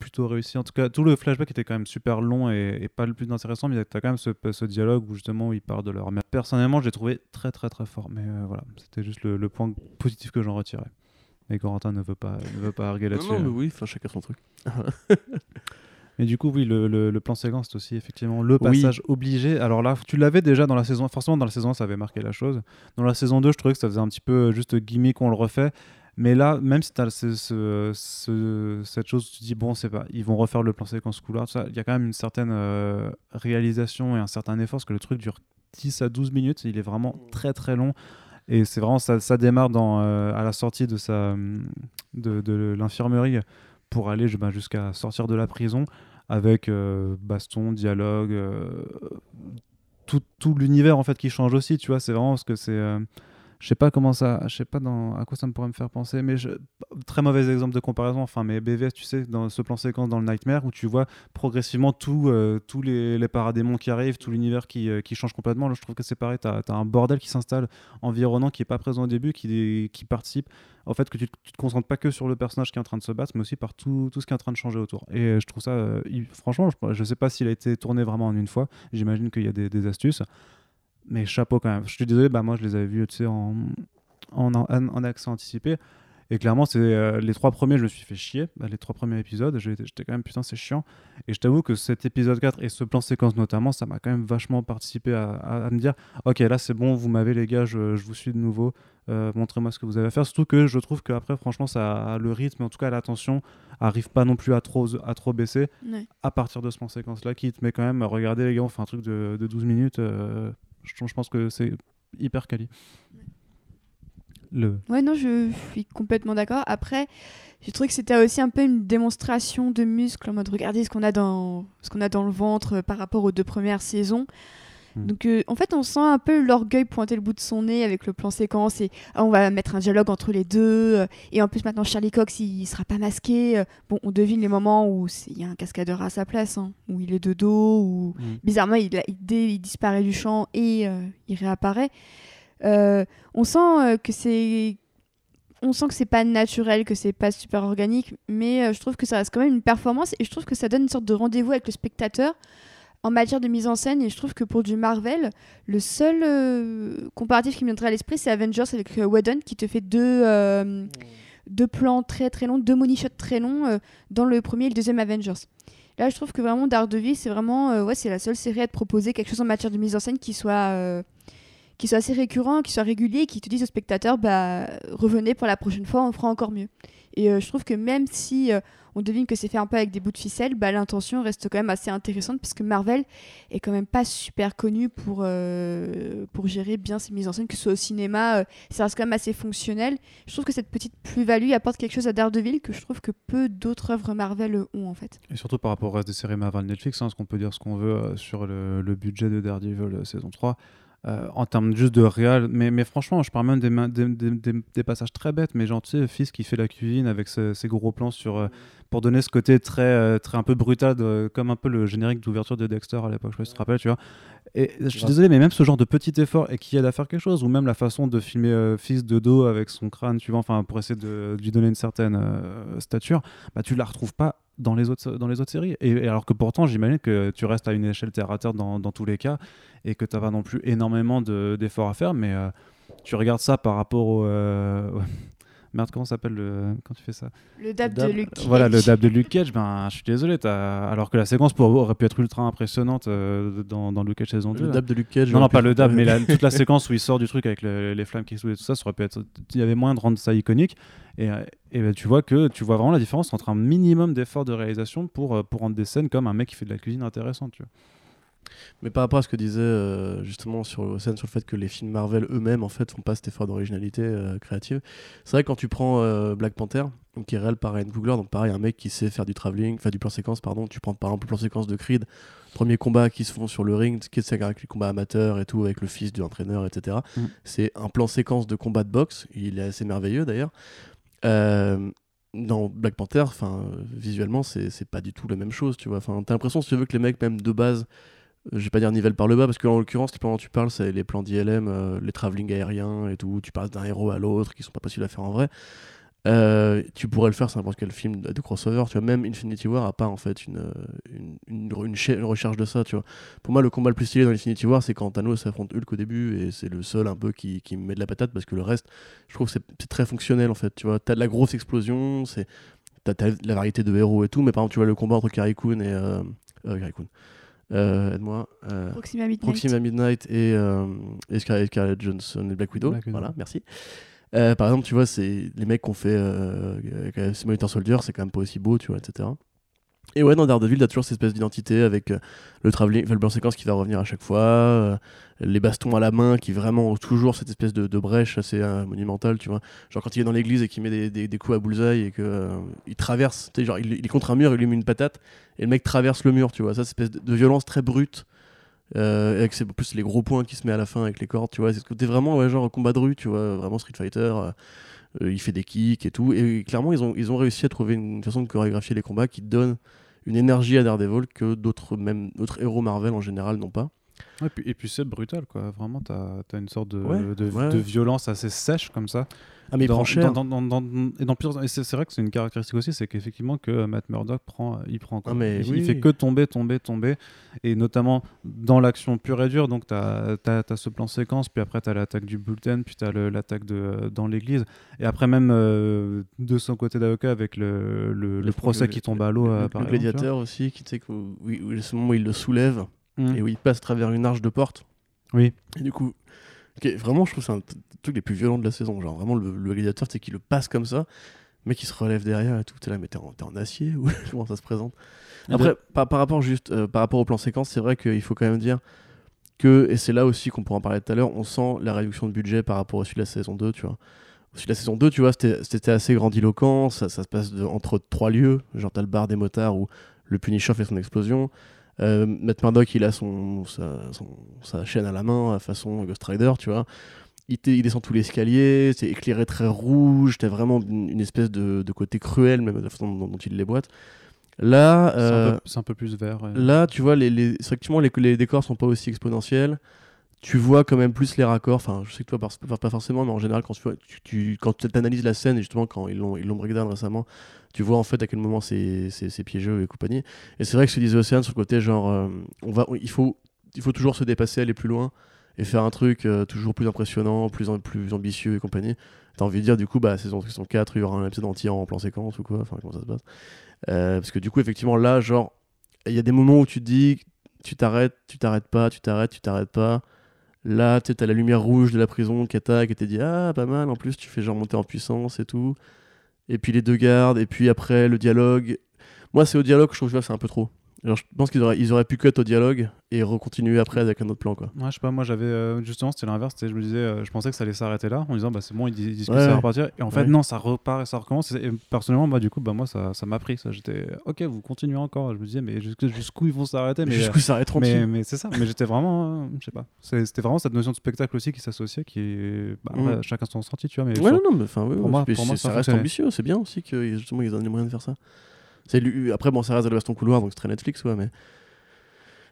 plutôt réussi. En tout cas, tout le flashback était quand même super long et, et pas le plus intéressant, mais t'as quand même ce, ce dialogue où justement où ils parlent de leur mère. Personnellement, je l'ai trouvé très très très fort, mais euh, voilà, c'était juste le, le point positif que j'en retirais. Mais Corentin ne veut pas, ne veut pas arguer là-dessus.
non, mais
hein.
oui, enfin, chacun son truc.
Mais du coup, oui, le, le- le plan séquence, c'est aussi effectivement le
Oui.
passage obligé. Alors là, tu l'avais déjà dans la saison. Forcément, dans la saison 1, ça avait marqué la chose. Dans la saison 2, je trouvais que ça faisait un petit peu euh, juste gimmick, on le refait. Mais là, même si tu as ce, ce- ce- cette chose, tu te dis, bon, c'est pas, ils vont refaire le plan séquence couloir, tout ça. Il y a quand même une certaine euh, réalisation et un certain effort, parce que le truc dure 10 à 12 minutes. Il est vraiment très très long. Et c'est vraiment, ça, ça démarre dans, euh, à la sortie de, sa, de, de l'infirmerie pour aller ben, jusqu'à sortir de la prison avec euh, baston, dialogue, tout, tout l'univers en fait qui change aussi, tu vois, c'est vraiment parce que c'est je sais pas comment ça, je sais pas à quoi ça me pourrait me faire penser, mais très mauvais exemple de comparaison. Enfin, mais BVS, tu sais, dans ce plan séquence dans le Nightmare où tu vois progressivement euh, tous les, les paradémons qui arrivent, tout l'univers qui, euh, change complètement. Là, je trouve que c'est pareil. T'as as un bordel qui s'installe environnant, qui est pas présent au début, qui, participe. En fait, que tu, tu te concentres pas que sur le personnage qui est en train de se battre, mais aussi par tout, ce qui est en train de changer autour. Et euh, je trouve ça, franchement, je, je sais pas s'il a été tourné vraiment en une fois. J'imagine qu'il y a des astuces. Mais chapeau quand même. Je suis désolé, bah moi je les avais vus en, en, en, en accès anticipé. Et clairement, c'est euh, les trois premiers, je me suis fait chier. Bah, les trois premiers épisodes, j'étais quand même putain, c'est chiant. Et je t'avoue que cet épisode 4 et ce plan séquence notamment, ça m'a quand même vachement participé à, à- à me dire Ok, là c'est bon, vous m'avez les gars, je, je vous suis de nouveau. Euh, Montrez-moi ce que vous avez à faire. Surtout que je trouve qu'après, franchement, ça, le rythme, en tout cas l'attention, arrive pas non plus à trop, à trop baisser
Ouais.
à partir de ce plan séquence-là qui te met quand même, regardez les gars, on fait un truc de, de 12 minutes, euh, je, je pense que c'est hyper quali. Le...
Ouais, non, je suis complètement d'accord. Après, j'ai trouvé que c'était aussi un peu une démonstration de muscles en mode regardez ce qu'on a dans ce qu'on a dans le ventre euh, par rapport aux deux premières saisons.
Hmm.
Donc euh, en fait, on sent un peu l'orgueil pointer le bout de son nez avec le plan séquence et ah, on va mettre un dialogue entre les deux euh, et en plus maintenant Charlie Cox il, il sera pas masqué. Euh, Bon, on devine les moments où il y a un cascadeur à sa place, hein, où il est de dos ou bizarrement, il, a- il dé- il disparaît du champ et il réapparaît. On sent que c'est on sent que c'est pas naturel, que c'est pas super organique, mais euh, je trouve que ça reste quand même une performance et je trouve que ça donne une sorte de rendez-vous avec le spectateur en matière de mise en scène. Et je trouve que pour du Marvel, le seul euh, comparatif qui me viendrait à l'esprit, c'est Avengers avec euh, Whedon qui te fait deux, euh, deux plans très très longs, deux money shots très longs euh, dans le premier et le deuxième Avengers. Là, je trouve que vraiment Daredevil, c'est vraiment ouais, c'est la seule série à te proposer quelque chose en matière de mise en scène qui soit qui soit assez récurrent, qui soit régulier, qui te dise au spectateur bah revenez pour la prochaine fois, on fera encore mieux. Et je trouve que même si on devine que c'est fait un peu avec des bouts de ficelle, bah, l'intention reste quand même assez intéressante parce que Marvel est quand même pas super connu pour, euh, pour gérer bien ses mises en scène, que ce soit au cinéma, euh, ça reste quand même assez fonctionnel. Je trouve que cette petite plus-value apporte quelque chose à Daredevil que je trouve que peu d'autres œuvres Marvel ont en fait.
Et surtout par rapport au reste des séries Marvel Netflix, hein, parce qu'on peut dire ce qu'on veut euh, sur le, le budget de Daredevil euh, saison 3. Euh, en termes juste de réal, mais, mais franchement, je parle même des, passages très bêtes, mais sais, fils qui fait la cuisine avec ses gros plans sur, euh, pour donner ce côté très, euh, très un peu brutal, comme un peu le générique d'ouverture de Dexter à l'époque, je sais pas si tu te rappelles, tu vois. Et je suis désolé, mais même ce genre de petit effort et qui aide à faire quelque chose, ou même la façon de filmer euh, fils de dos avec son crâne, tu vois, enfin, pour essayer de, de lui donner une certaine euh, stature, bah, tu la retrouves pas dans les autres, dans les autres séries. Et, et alors que pourtant, j'imagine que tu restes à une échelle terre à terre dans, dans tous les cas et que tu n'as pas non plus énormément de- d'efforts à faire, mais euh, tu regardes ça par rapport au. Merde, comment ça s'appelle le... quand tu fais ça
Le dab,
Dab,
de Luke Cage.
Voilà, le dab de Luke Cage, ben, je suis désolé. t'as- Alors que la séquence pour- aurait pu être ultra impressionnante euh, dans, dans Luke Cage saison 2.
Le dab de Luke Cage.
Non, non, pas le dab, mais la- toute la séquence où il sort du truc avec le- les flammes qui explosent et tout ça, ça aurait pu être. Il y avait moyen de rendre ça iconique. Et, euh, et ben, tu vois que tu vois vraiment la différence entre un minimum d'effort de réalisation pour, euh, pour rendre des scènes comme un mec qui fait de la cuisine intéressante. Tu vois.
Mais par rapport à ce que disait euh, justement sur scène sur le fait que les films Marvel eux-mêmes en fait font pas cet effort d'originalité euh, créative, c'est vrai que quand tu prends euh, Black Panther, donc qui est réel par Ryan Coogler, donc pareil un mec qui sait faire du travelling, enfin du plan séquence pardon, tu prends par exemple le plan séquence de Creed, premier combat qui se font sur le ring, qui est avec les combats amateurs et tout avec le fils du entraîneur etc.
Mm.
C'est un plan séquence de combat de boxe, il est assez merveilleux d'ailleurs. Dans Black Panther, enfin visuellement c'est pas du tout la même chose, tu vois. Enfin t'as l'impression si tu veux que les mecs même de base je vais pas dire nivelle par le bas parce que en l'occurrence les plans dont tu parles c'est les plans d'ILM euh, les travelling aériens et tout tu passes d'un héros à l'autre qui sont pas possibles à faire en vrai. Euh, tu pourrais le faire sur n'importe quel film de, crossover tu vois même Infinity War a pas en fait une, euh, une, recherche de ça pour moi le combat le plus stylé dans Infinity War c'est quand Thanos affronte Hulk au début et c'est le seul un peu qui, qui me met de la patate parce que le reste je trouve c'est c'est très fonctionnel en fait tu vois. T'as de la grosse explosion c'est t'as la variété de héros et tout mais par exemple tu vois le combat entre Carrie et euh, euh, euh, aide-moi euh,
Proxima Midnight.
Proxima Midnight et, euh, et Scarlett, Scarlett Johnson et Black Widow.
Black Widow.
Voilà, merci. Euh, par exemple, tu vois, c'est les mecs qu'on fait euh, Soldier, c'est quand même pas aussi beau, tu vois, etc. Et ouais, dans Daredevil, t'as toujours cette espèce d'identité avec euh, le travelling, enfin, le plan séquence qui va revenir à chaque fois, euh, les bastons à la main qui vraiment ont toujours cette espèce de, brèche assez euh, monumentale, tu vois. Genre quand il est dans l'église et qu'il met des, coups à bullseye et que il traverse, tu sais, genre il, est contre un mur, il lui met une patate et le mec traverse le mur, tu vois. Ça, cette espèce de, violence très brute. Avec c'est plus les gros points qui se met à la fin avec les cordes, tu vois. C'est ce côté vraiment, ouais, genre combat de rue, tu vois, vraiment Street Fighter. Euh, il fait des kicks et tout. Et clairement, ils ont, ils ont réussi à trouver une façon de chorégraphier les combats qui donne une énergie à Daredevil que d'autres même d'autres héros Marvel en général n'ont pas.
Ouais, et puis, et puis c'est brutal, quoi. Vraiment, t'as as une sorte de,
Ouais,
de,
ouais.
de violence assez sèche comme ça.
Ah mais il
dans,
prend cher.
dans- dans- et dans et c'est vrai que c'est une caractéristique aussi, c'est qu'effectivement que euh, Matt Murdock prend, euh, il prend, quoi.
Ah, mais
il,
oui.
il fait que tomber, tomber, tomber, et notamment dans l'action pure et dure. Donc t'as as, ce plan séquence, puis après t'as l'attaque du bulletin, puis t'as l'attaque euh, dans l'église, et après même euh, de son côté d'avocat avec le, le, le procès qui tombe à l'eau.
Le,
euh,
le
exemple,
gladiateur aussi, qui tu sais que oui, oui, ce moment où il le soulève
Mm.
et où il passe à travers une arche de porte.
Oui.
Et du coup, vraiment, je trouve que c'est un truc les plus violents de la saison. Genre, vraiment, le, le gladiateur, c'est qu'il le passe comme ça, mais qui se relève derrière et tout. T'es là, mais t'es en, acier ou comment ça se présente? Après, par, par rapport juste, euh, par rapport au plan séquence, c'est vrai qu'il faut quand même dire que, et c'est là aussi qu'on pourra en parler tout à l'heure, on sent la réduction de budget par rapport au celui de la saison 2, tu vois. Au celui de la saison 2, tu vois, c'était c'était assez grandiloquent, ça, ça se passe de- entre trois lieux, genre t'as le bar des motards où le Punisher fait son explosion, euh, Matt Murdock, il a son, sa, son- sa chaîne à la main, à façon Ghost Rider, tu vois. Il, il descend tout l'escalier, c'est éclairé très rouge, t'as vraiment une, une espèce de, de côté cruel, même de la façon dont, dont il les boite. Là,
C'est un
euh,
peu- un, peu plus vert. ouais.
là, tu vois, les, les, effectivement, les, les décors sont pas aussi exponentiels. Tu vois quand même plus les raccords. Enfin, je sais que toi, pas, pas forcément, mais en général, quand tu, tu, quand analyses la scène, et justement, quand ils l'ont ils breakdown récemment, tu vois en fait à quel moment c'est piégeux et compagnie. Et c'est vrai que ce que disait Océane sur le côté, genre, euh, on va, il, faut, il faut toujours se dépasser, aller plus loin et faire un truc euh, toujours plus impressionnant, plus, plus ambitieux et compagnie. T'as envie de dire, du coup, bah, saison, saison 4, il y aura un épisode entier en plan séquence ou quoi, enfin, comment ça se passe. Euh, parce que du coup, effectivement, là, genre, il y a des moments où tu te dis, tu t'arrêtes, tu t'arrêtes pas, tu t'arrêtes, tu t'arrêtes pas. Là, tu as la lumière rouge de la prison qui attaque et t'es dit, ah, pas mal, en plus, tu fais genre monter en puissance et tout. Et puis les deux gardes, et puis après le dialogue. Moi, c'est au dialogue que je trouve que c'est un peu trop. Genre, je pense qu'ils auraient, ils auraient pu cut au dialogue et recontinuer après avec un autre plan, quoi.
Ouais, je sais pas, moi j'avais euh, justement c'était l'inverse, je me disais, euh, je pensais que ça allait s'arrêter là en disant bah c'est bon, ils, dis- ils disent que
Ouais,
ça va repartir, et en fait
Ouais.
non, ça repart et ça recommence. Et, et personnellement, moi du coup, bah moi ça ça m'a pris, ça j'étais ok, vous continuez encore. Je me disais mais jusqu'- jusqu'où ils vont s'arrêter, mais
Jusqu'où ça arrête
mais, mais c'est ça, mais j'étais vraiment, euh, je sais pas, c'était vraiment cette notion de spectacle aussi qui s'associait, qui est bah,
Mm.
chacun son ressenti, tu vois, mais
Ouais,
sur-
non, mais enfin,
pour moi- pour moi, ça
ça reste ambitieux, c'est bien aussi que justement ils ont les moyens de faire ça. C'est Après, bon, ça reste de la baston couloir, donc c'est très Netflix, ouais, mais.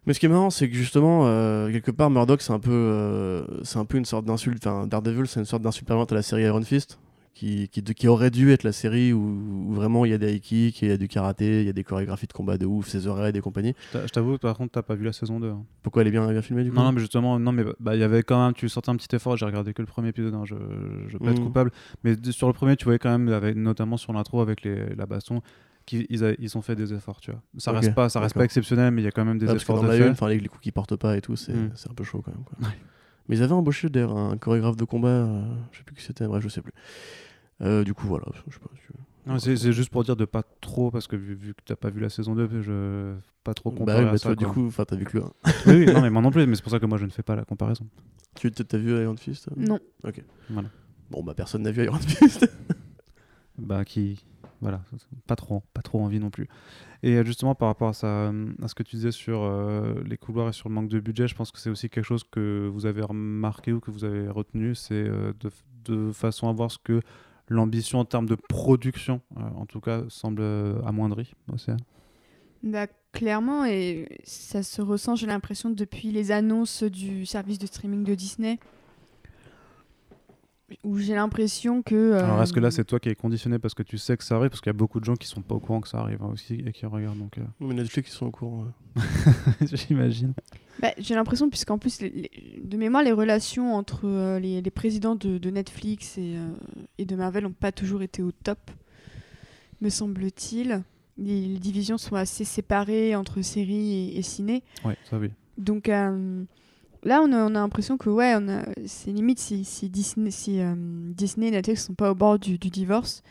Mais ce qui est marrant, c'est que justement, euh, quelque part, Murdoch, c'est un peu, euh, c'est un peu une sorte d'insulte. Enfin, Daredevil, c'est une sorte d'insulte permanente à la série Iron Fist, qui, qui, qui aurait dû être la série où, où vraiment il y a des high kicks, il y a du karaté, il y a des chorégraphies de combat de ouf, ses oreilles et compagnie.
je t'a- je t'avoue, par contre, t'as pas vu la saison 2. hein.
Pourquoi elle est bien, bien filmée du coup?
Non, non, mais justement, non, mais bah, il y avait quand même, tu sortais un petit effort. J'ai regardé que le premier épisode, hein, je, je peux être
Mhm.
coupable. Mais sur le premier, tu voyais quand même, avec, notamment sur l'intro avec les, la baston, qu'ils ils, ont fait des efforts, tu vois. Ça
Ok,
reste pas, ça reste pas exceptionnel, mais il y a quand même des
Ouais, parce
efforts
dans
de
la
fait.
une, enfin, les, les coups qui portent pas et tout, c'est
Mm.
c'est un peu chaud quand même. Quoi.
Ouais.
Mais ils avaient embauché d'ailleurs un chorégraphe de combat, euh, je sais plus qui c'était, bref, je sais plus. Euh, du coup, voilà, je sais pas. je-
Non, c'est c'est juste pour dire de pas trop, parce que vu, vu que t'as pas vu la saison 2, je pas trop
Bah
comparer
oui,
à
mais
ça,
toi, du
quoi.
coup, enfin, t'as vu que le 1.
oui, oui, non, mais moi non plus, mais c'est pour ça que moi je ne fais pas la comparaison.
Tu t'as vu Iron Fist
Non.
Voilà.
Bon, bah, personne n'a vu Iron Fist.
Bah, qui? Voilà, pas trop, pas trop envie non plus. Et euh, justement, par rapport à, ça, à ce que tu disais sur euh, les couloirs et sur le manque de budget, je pense que c'est aussi quelque chose que vous avez remarqué ou que vous avez retenu, c'est euh, de, de façon à voir ce que l'ambition en termes de production, euh, en tout cas, semble euh, amoindrie. Océane.
Bah, clairement, et ça se ressent, j'ai l'impression, depuis les annonces du service de streaming de Disney. Où j'ai l'impression que.
Alors, est-ce que là,
euh,
c'est toi qui es conditionné parce que tu sais que ça arrive? Parce qu'il y a beaucoup de gens qui sont pas au courant que ça arrive hein, aussi et qui regardent, donc euh,
mais Netflix, ils sont au courant. ouais.
j'imagine.
Bah, j'ai l'impression, puisqu'en plus, les- les- de mémoire, les relations entre euh, les, les présidents de, de Netflix et, euh, et de Marvel n'ont pas toujours été au top, me semble-t-il. Les, les divisions sont assez séparées entre séries et, et ciné.
Ouais, ça oui.
Donc euh, là, on a, on a l'impression que ouais, on a- c'est limite si, si Disney, si, euh, Disney et Netflix sont pas au bord du, du divorce,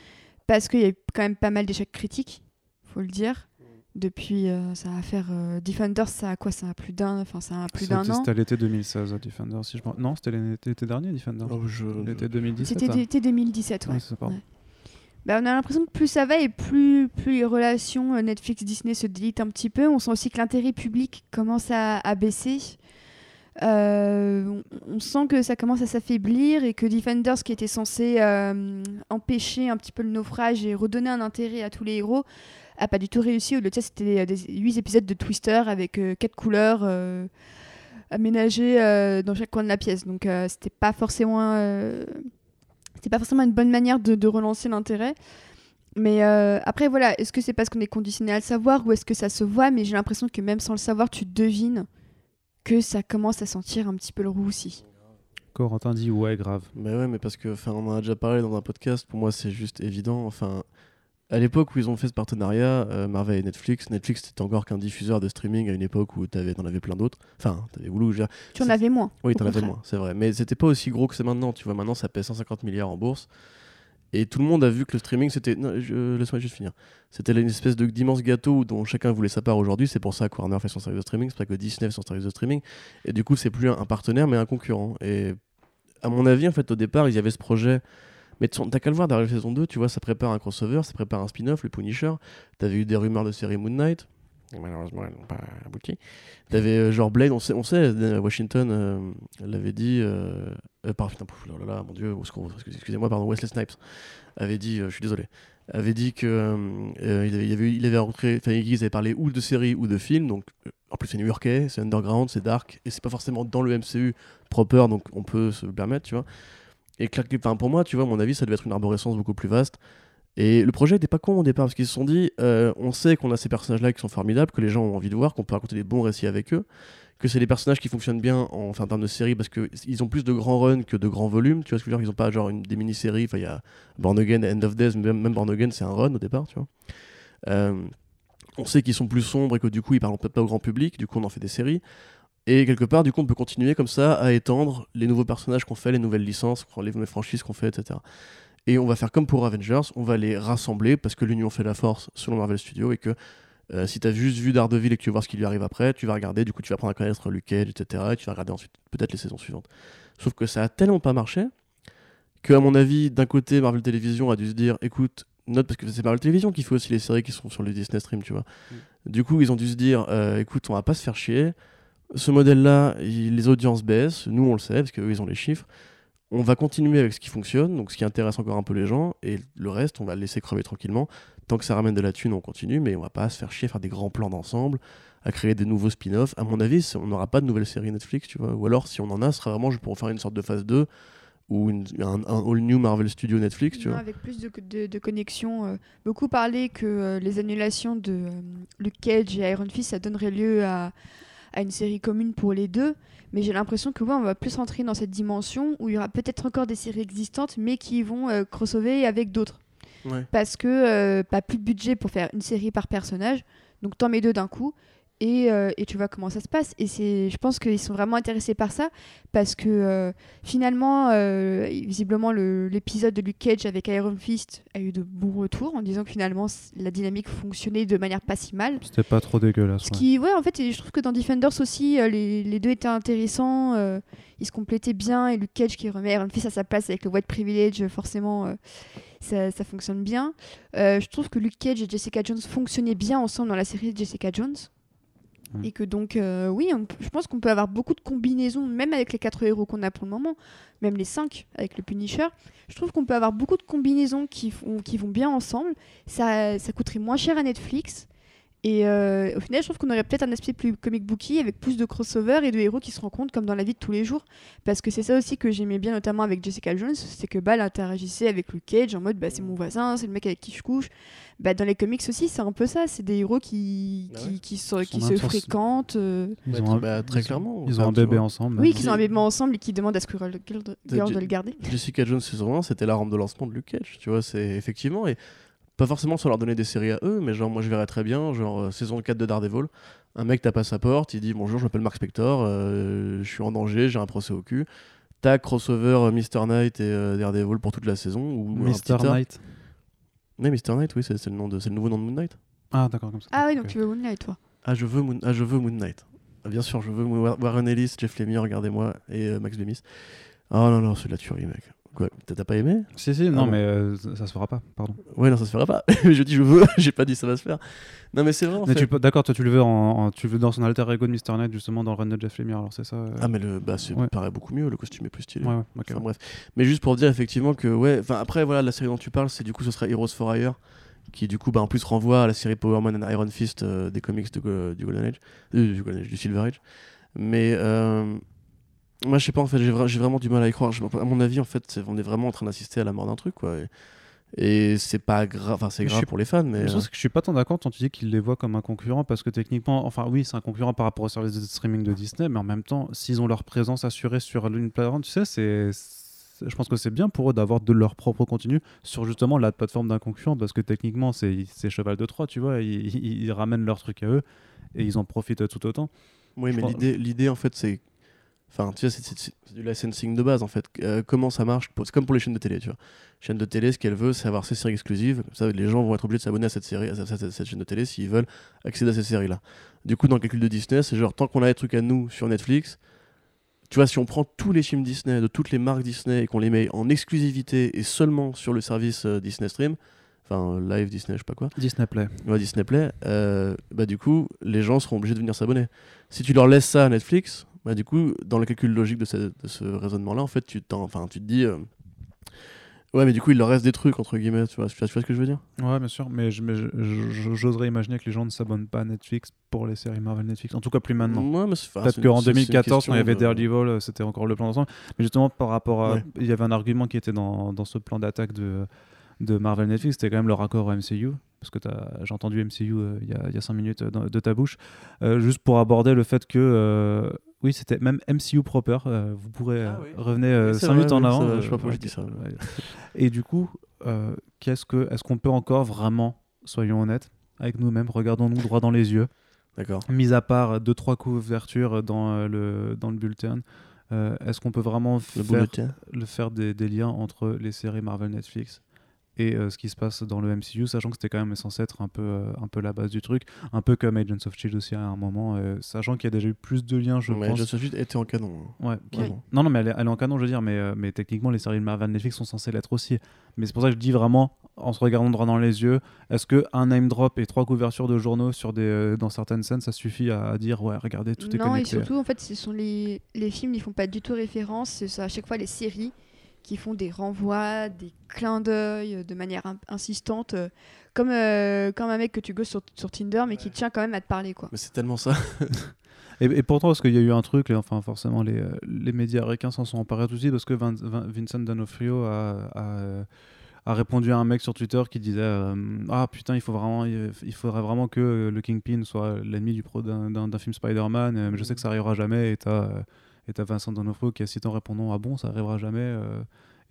parce qu'il y a eu quand même pas mal d'échecs critiques, faut le dire. Depuis, euh, ça va faire euh, Defenders, ça a quoi Ça a plus d'un, enfin ça a plus d'un
C'était
an.
c'était à l'été 2016, Defender. Si je... me- Non, c'était l'été l'été dernier, Defender.
Oh, je...
L'été 2017.
C'était l'été 2017, ouais.
Ouais, c'est ça, pardon.
Ouais. Bah, on a l'impression que plus ça va et plus, plus les relations euh, Netflix-Disney se délitent un petit peu. On sent aussi que l'intérêt public commence à, à baisser. Euh, on, sent que ça commence à s'affaiblir et que Defenders, qui était censé euh, empêcher un petit peu le naufrage et redonner un intérêt à tous les héros, a pas du tout réussi. Au lieu de ça, c'était des, 8 épisodes de Twister avec euh, quatre couleurs euh, aménagées dans chaque coin de la pièce. Donc c'était pas forcément c'était pas forcément une bonne manière de, relancer l'intérêt. Mais après, voilà, est-ce que c'est parce qu'on est conditionné à le savoir ou est-ce que ça se voit? Mais j'ai l'impression que même sans le savoir, tu devines que ça commence à sentir un petit peu le roussi.
Corentin dit ouais, grave.
Mais ouais, mais parce que, enfin, on en a déjà parlé dans un podcast. Pour moi, c'est juste évident. Enfin, à l'époque où ils ont fait ce partenariat, euh, Marvel et Netflix, Netflix c'était encore qu'un diffuseur de streaming à une époque où t'avais, t'en avais plein d'autres. Enfin, t'avais Hulu, je veux dire.
Tu en avais moins.
Oui, t'en avais moins, c'est vrai. Mais c'était pas aussi gros que c'est maintenant. Tu vois, maintenant ça pèse 150 milliards en bourse. Et tout le monde a vu que le streaming, c'était. Je- Laisse-moi juste finir. C'était une espèce d'immense gâteau dont chacun voulait sa part aujourd'hui. C'est pour ça que Warner fait son service de streaming, c'est ça que Disney fait son service de streaming. Et du coup, c'est plus un, partenaire, mais un concurrent. Et à mon avis, en fait, au départ, ils avaient ce projet. Mais t'as qu'à le voir dans la saison 2, tu vois, ça prépare un crossover, ça prépare un spin-off, le Punisher. T'avais eu des rumeurs de série Moon Knight. Malheureusement, elles n'ont pas abouti. T'avais euh, genre Blade, on sait, on sait euh, Washington euh, l'avait dit. Euh, euh, par, putain, pouf, là, là, là, mon dieu, excusez-moi, pardon, Wesley Snipes avait dit, je suis désolé, avait dit que il, avait, il avait- il avait rencontré, parlé ou de séries ou de films, donc en plus c'est new-yorkais, c'est underground, c'est dark, et c'est pas forcément dans le MCU proper, donc on peut se permettre, tu vois. Et enfin, pour moi, tu vois, à mon avis, ça devait être une arborescence beaucoup plus vaste. Et le projet n'était pas con au départ, parce qu'ils se sont dit, euh, on sait qu'on a ces personnages-là qui sont formidables, que les gens ont envie de voir, qu'on peut raconter des bons récits avec eux, que c'est des personnages qui fonctionnent bien en, enfin, en termes de série, parce qu'ils ont plus de grands runs que de grands volumes, tu vois ce que je veux dire, ils ont pas genre une, des mini-séries, enfin il y a Born Again, End of Days, même, même Born Again c'est un run au départ, tu vois. Euh, on sait qu'ils sont plus sombres et que du coup ils parlent peut-être pas au grand public, du coup on en fait des séries. Et quelque part, du coup, on peut continuer comme ça à étendre les nouveaux personnages qu'on fait, les nouvelles licences, les nouvelles franchises qu'on fait, etc. Et on va faire comme pour Avengers, on va les rassembler parce que l'union fait la force selon Marvel Studios et que euh, si tu as juste vu Daredevil et que tu veux voir ce qui lui arrive après, tu vas regarder, du coup tu vas apprendre à connaître Luke Cage, etc. Et tu vas regarder ensuite peut-être les saisons suivantes. Sauf que ça a tellement pas marché que, à mon avis, d'un côté, Marvel Television a dû se dire écoute, note parce que c'est Marvel Television qui fait aussi les séries qui sont sur le Disney Stream, tu vois. Du coup, ils ont dû se dire euh, écoute, on va pas se faire chier. Ce modèle-là, les audiences baissent, nous on le sait parce qu'eux ils ont les chiffres. On va continuer avec ce qui fonctionne, donc ce qui intéresse encore un peu les gens, et le reste, on va le laisser crever tranquillement. Tant que ça ramène de la thune, on continue, mais on va pas se faire chier à faire des grands plans d'ensemble, à créer des nouveaux spin-offs. À mon avis, on n'aura pas de nouvelle série Netflix, tu vois. Ou alors, si on en a, ce sera vraiment juste pour faire une sorte de phase 2 ou une- un, un all-new Marvel Studio Netflix, tu
Non,
vois.
avec plus de, de, de connexions. euh, beaucoup parlé que euh, les annulations de euh, Luke Cage et Iron Fist, ça donnerait lieu à, à une série commune pour les deux. Mais j'ai l'impression que ouais, on va plus rentrer dans cette dimension où il y aura peut-être encore des séries existantes, mais qui vont euh, crossover avec d'autres.
Ouais.
Parce que euh, pas plus de budget pour faire une série par personnage, donc t'en mets deux d'un coup. Et, euh, et tu vois comment ça se passe. Et c'est, je pense qu'ils sont vraiment intéressés par ça parce que euh, finalement, euh, visiblement, le- l'épisode de Luke Cage avec Iron Fist a eu de bons retours en disant que finalement la dynamique fonctionnait de manière pas si mal.
C'était pas trop dégueulasse.
Ce
ouais.
qui, ouais, en fait, je trouve que dans Defenders aussi, les, les deux étaient intéressants. ils se complétaient bien. Et Luke Cage qui remet Iron Fist à sa place avec le White Privilege, forcément, ça, ça fonctionne bien. Je trouve que Luke Cage et Jessica Jones fonctionnaient bien ensemble dans la série de Jessica Jones.
Mm.
Et que donc, euh, oui, je pense qu'on peut avoir beaucoup de combinaisons, même avec les quatre héros qu'on a pour le moment, même les cinq avec le Punisher. Je trouve qu'on peut avoir beaucoup de combinaisons qui, font, qui vont bien ensemble. Ça, ça coûterait moins cher à Netflix. Et euh, au final, je trouve qu'on aurait peut-être un aspect plus comic booky avec plus de crossover et de héros qui se rencontrent comme dans la vie de tous les jours. Parce que c'est ça aussi que j'aimais bien, notamment avec Jessica Jones, c'est que bah, elle interagissait avec Luke Cage en mode bah, c'est mon voisin, c'est le mec avec qui je couche. Bah, dans les comics aussi, c'est un peu ça. C'est des héros qui,
Ah
qui,
ouais
qui se, qui fréquentent. euh,
Ils
Ouais,
ont un-
bah, très
ils ont-
clairement.
Ils
Enfin,
ont un bébé ensemble.
Oui,
hein.
qui sont un bébé ensemble et qui demandent à Squirrel Girl,
Je-
de le garder.
Jessica Jones saison 1, c'était la rampe de lancement de Luke Cage, tu vois, c'est effectivement, et pas forcément sans leur donner des séries à eux, mais genre moi je verrais très bien, genre euh, saison 4 de Daredevil, un mec tape à sa porte, il dit bonjour, je m'appelle Mark Spector, euh, je suis en danger, j'ai un procès au cul. Tac, crossover euh, Mr. Knight et euh, Daredevil pour toute la saison. Ou tas.
Knight.
Oui, Mr. Knight, oui, c'est le, nom de- c'est le nouveau nom de Moon Knight.
Ah, d'accord, comme ça.
Ah oui, donc tu veux Moonlight, toi.
Ah, je veux Moon, ah, je veux Moon Knight. Ah, bien sûr, je veux Wa- Warren Ellis, Jeff Lemire, regardez-moi, et euh, Max Bemis. Oh non, non, c'est de la tuerie, mec. Quoi, t'as pas aimé?
Si, si, non,
bon.
mais euh, ça, ça se fera pas, pardon.
Ouais, non, ça se fera pas. je dis je veux, j'ai pas dit ça va se faire. Non, mais c'est vrai en
Mais
fait.
tu peux- D'accord, toi tu le veux, en, en- tu le veux dans son alter ego de Mr. Knight, justement, dans le run de Jeff Lemire, alors c'est ça euh
Ah, mais le, bah, c'est
Ouais.
paraît beaucoup mieux, le costume est plus stylé.
Ouais, ouais, ok.
Enfin bref. Mais juste pour dire effectivement que, ouais, enfin après, voilà, la série dont tu parles, c'est du coup, ce serait Heroes for Hire, qui du coup, bah, en plus renvoie à la série Power Man and Iron Fist euh, des comics de, du Golden Age, du Golden Age, du Silver Age. Mais moi, je sais pas, en fait, j'ai vra- j'ai vraiment du mal à y croire. À mon avis, en fait, on est vraiment en train d'assister à la mort d'un truc, quoi. Et, et c'est pas grave, enfin, c'est grave
suis-
pour les fans, mais.
Je
euh,
pense que je suis pas tant d'accord quand tu dis qu'il les voit comme un concurrent parce que techniquement, enfin oui, c'est un concurrent par rapport au service de streaming de Disney, mais en même temps, s'ils ont leur présence assurée sur une plateforme, tu sais, c'est, je pense que c'est bien pour eux d'avoir de leur propre contenu sur justement la plateforme d'un concurrent parce que techniquement, c'est, cheval de Troie, tu vois, ils, ramènent leur truc à eux et ils en profitent tout autant.
Oui,
Je
mais l'idée, l'idée en fait, c'est. Enfin, tu vois, c'est, du licensing de base en fait. Euh, comment ça marche C'est comme pour les chaînes de télé, tu vois. Chaîne de télé, ce qu'elle veut, c'est avoir ses séries exclusives. Comme ça, les gens vont être obligés de s'abonner à cette série, à cette, chaîne de télé s'ils veulent accéder à ces séries-là. Du coup, dans le calcul de Disney, c'est genre tant qu'on a des trucs à nous sur Netflix, tu vois, si on prend tous les films Disney de toutes les marques Disney et qu'on les met en exclusivité et seulement sur le service euh, Disney Stream, enfin Live Disney, je sais pas quoi.
Disney Play.
Ouais, Disney Play, euh, bah du coup, les gens seront obligés de venir s'abonner. Si tu leur laisses ça à Netflix, bah du coup, dans le calcul logique de ce, de ce raisonnement-là, en fait, tu, enfin, tu te dis, euh, ouais, mais du coup, il leur reste des trucs entre guillemets, tu vois, tu vois, tu vois ce que je veux dire?
Ouais, bien sûr, mais, j'oserais imaginer que les gens ne s'abonnent pas à Netflix pour les séries Marvel Netflix. En tout cas, plus maintenant.
Ouais,
Peut-être qu'en
c'est- c'est une
2014, quand il y avait Daredevil, euh, c'était encore le plan d'ensemble. Mais justement, par rapport à.
Ouais.
Il y avait un argument qui était dans, dans ce plan d'attaque de, de Marvel Netflix, c'était quand même le raccord au MCU. Parce que j'ai entendu MCU euh, il y, a, il y a 5 minutes euh, de ta bouche. Euh, juste pour aborder le fait que. Euh, oui, c'était même MCU proper. euh, vous pourrez
Ah
euh,
oui. Oui, c'est
5 minutes en avant.
ça
euh,
je sais pas pourquoi
ouais,
j'ai dit ça.
ouais. Et du coup, euh, qu'est-ce que, est-ce qu'on peut encore vraiment, soyons honnêtes, avec nous-mêmes, regardons-nous droit dans les yeux,
D'accord.
mis à part deux trois couvertures dans euh, le dans le bulletin euh, est-ce qu'on peut vraiment
Le
faire,
bulletin.
le faire des, des liens entre les séries Marvel Netflix et euh, ce qui se passe dans le MCU sachant que c'était quand même censé être un peu euh, un peu la base du truc un peu comme Agents of Shield aussi à un moment euh, sachant qu'il y a déjà eu plus de liens je
mais
pense
Just Suite était en canon. hein.
Ouais, qui-
Vraiment.
Non, non, mais elle est, elle est en canon, je veux dire, mais, euh, mais techniquement, les séries de Marvel Netflix sont censées l'être aussi. Mais c'est pour ça que je dis vraiment, en se regardant droit dans les yeux, est-ce qu'un name drop et trois couvertures de journaux sur des, euh, dans certaines scènes, ça suffit à, à dire, ouais, regardez, tout est
non, et
connecté
surtout, en fait, ce sont les, les films, ils font pas du tout référence. C'est à chaque fois les séries qui font des renvois, des clins d'œil euh, de manière in- insistante, euh, comme, euh, comme un mec que tu gosses sur, sur Tinder, mais qui tient quand même à te parler, quoi.
Mais c'est tellement ça.
Et, et pourtant, parce qu'il y a eu un truc, les- enfin, forcément, les, les médias américains s'en sont emparés aussi, parce que Vin- Vin- Vincent D'Onofrio a. a, a répondu à un mec sur Twitter qui disait euh, ah putain il faut vraiment il il faudrait vraiment que le Kingpin soit l'ennemi du pro d'un- film Spider-Man mais je sais que ça arrivera jamais et t'as euh, et t'as Vincent D'Onofrio qui a cité en répondant ah bon ça arrivera jamais euh,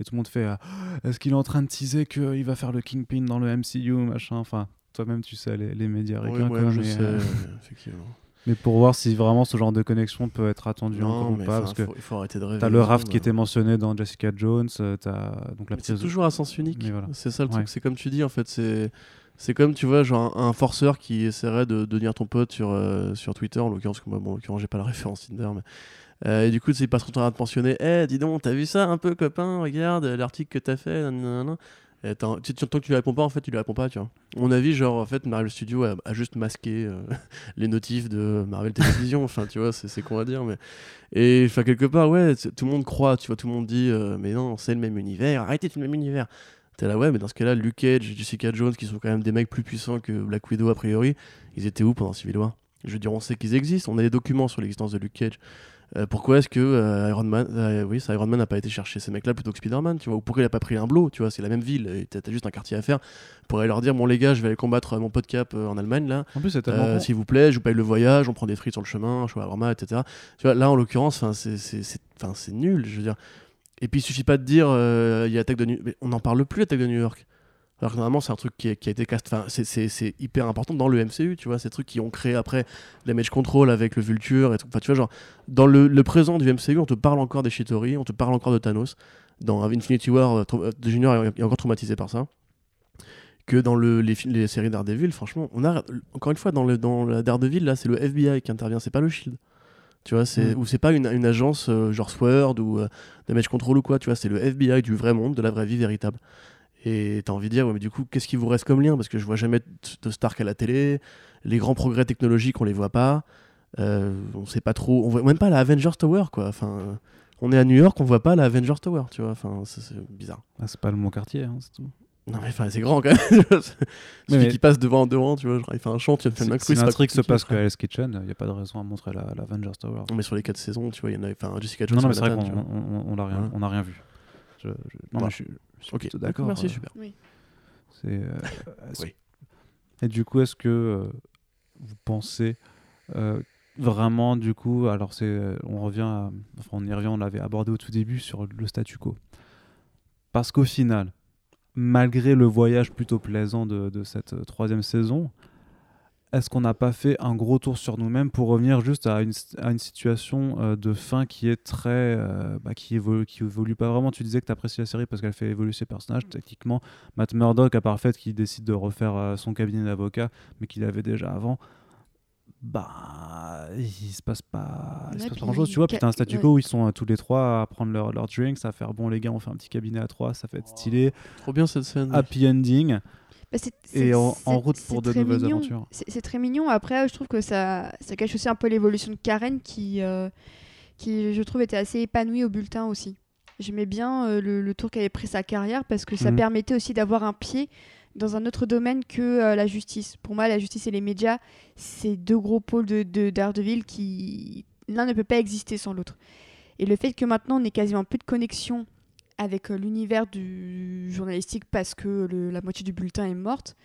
et tout le monde fait ah, est-ce qu'il est en train de teaser qu'il va faire le Kingpin dans le MCU machin? Enfin toi-même tu sais les, les médias
Oui,
américains
ouais,
quoi,
je
mais,
sais,
euh,
effectivement.
Mais pour voir si vraiment ce genre de connexion peut être attendu encore ou pas, parce que
il faut arrêter de rêver.
T'as le raft qui était mentionné dans Jessica Jones, as donc la
C'est toujours à sens unique.
Voilà.
C'est ça le truc. C'est comme tu dis en fait, c'est c'est comme tu vois genre un, forceur qui essaierait de devenir ton pote sur sur Twitter en l'occurrence bon en l'occurrence j'ai pas la référence Tinder mais euh, et du coup, c'est pas trop en train de pensionner. Eh, dis donc, t'as vu ça un peu, copain Regarde l'article que t'as fait. Et tant que tu lui réponds pas, en fait, tu lui réponds pas, tu vois. mon avis, genre, en fait, Marvel Studios a, juste masqué euh, les notifs de Marvel Télévision. enfin, tu vois, c'est con à dire, mais. Et, enfin, quelque part, ouais, tout le monde croit, tu vois, tout le monde dit, euh, mais non, c'est le même univers, arrêtez, c'est le même univers. T'es là, ouais, mais dans ce cas-là, Luke Cage, Jessica Jones, qui sont quand même des mecs plus puissants que Black Widow, a priori, ils étaient où pendant Civil War? Je veux dire, on sait qu'ils existent, on a des documents sur l'existence de Luke Cage. Euh, pourquoi est-ce que euh, Iron Man, euh, oui, ça, Iron Man n'a pas été chercher ces mecs-là plutôt que Spider-Man, tu vois? Ou pourquoi il a pas pris un blow, tu vois? C'est la même ville, t'as juste un quartier à faire pour aller leur dire bon les gars, je vais aller combattre mon pote cap en Allemagne là.
En plus, c'est tellement
S'il vous plaît, je vous paye le voyage, on prend des frites sur le chemin, je suis etc. Tu vois, là en l'occurrence, c'est nul, je veux dire. Et puis il suffit pas de dire il y a attaque de New... on n'en parle plus attaque de New York. Alors que normalement, c'est un truc qui a, été cast. Enfin, c'est hyper important dans le MCU, tu vois. Ces trucs qui ont créé après Damage Control avec le Vulture et tout. Enfin, tu vois, genre, dans le, présent du MCU, on te parle encore des Shitori, on te parle encore de Thanos. Dans Infinity War, euh, de Junior est encore traumatisé par ça. Que dans le, les, les séries Daredevil, franchement, on a, encore une fois, dans, le, dans la Daredevil, là, c'est le FBI qui intervient, c'est pas le Shield. Tu vois, c'est, mm. ou c'est pas une, une agence euh, genre Sword ou euh, Damage Control ou quoi, tu vois, c'est le FBI du vrai monde, de la vraie vie véritable. Et t'as envie de dire, ouais, mais du coup, qu'est-ce qui vous reste comme lien? Parce que je vois jamais de Stark à la télé, les grands progrès technologiques, on les voit pas. Euh, on sait pas trop, on voit même pas la Avengers Tower, quoi. Enfin, on est à New York, on voit pas la Avengers Tower, tu vois. Enfin, c'est bizarre.
Ah, c'est pas le mon quartier, hein, c'est tout.
Non mais enfin c'est grand quand même. Celui qui passe devant devant, tu vois, il fait un chant, tu fais
un Si truc se passe que Hell's Kitchen, il n'y a pas de raison à montrer la, la Avengers Tower.
Mais sur les 4 saisons, tu vois, il y en a enfin Jessica Jones.
Non, non mais c'est vrai qu'on on, on, a rien, on a rien vu. Je, non, mais je, suis
Ok, d'accord. Merci, euh, super. Oui.
Euh, et du coup, est-ce que euh, vous pensez euh, vraiment, du coup, alors c'est, on revient, enfin on y revient, on l'avait abordé au tout début sur le statu quo. Parce qu'au final, malgré le voyage plutôt plaisant de cette troisième saison, est-ce qu'on n'a pas fait un gros tour sur nous-mêmes pour revenir juste à une, à une situation euh, de fin qui est très. Euh, bah, qui, évolue, qui évolue pas vraiment Tu disais que tu apprécies la série parce qu'elle fait évoluer ses personnages. Mm. Techniquement, Matt Murdock, à part le fait qu'il décide de refaire euh, son cabinet d'avocat, mais qu'il avait déjà avant, bah. Il se passe pas, il se passe pas grand chose, tu vois. Puis t'as un statu quo où ils sont tous les trois à prendre leur, leur drinks, à faire bon, les gars, on fait un petit cabinet à trois, ça fait être stylé.
Trop bien cette scène.
Happy ending. Bah, et en, route pour de nouvelles aventures.
C'est très mignon. Après, je trouve que ça, ça cache aussi un peu l'évolution de Karen qui, euh, qui, je trouve, était assez épanouie au bulletin aussi. J'aimais bien euh, le, tour qu'avait pris sa carrière parce que ça mhm. permettait aussi d'avoir un pied dans un autre domaine que euh, la justice. Pour moi, la justice et les médias, c'est deux gros pôles de, de Daredevil qui l'un ne peut pas exister sans l'autre. Et le fait que maintenant on ait quasiment plus de connexion avec euh, l'univers du journalistique parce que la moitié du bulletin est morte.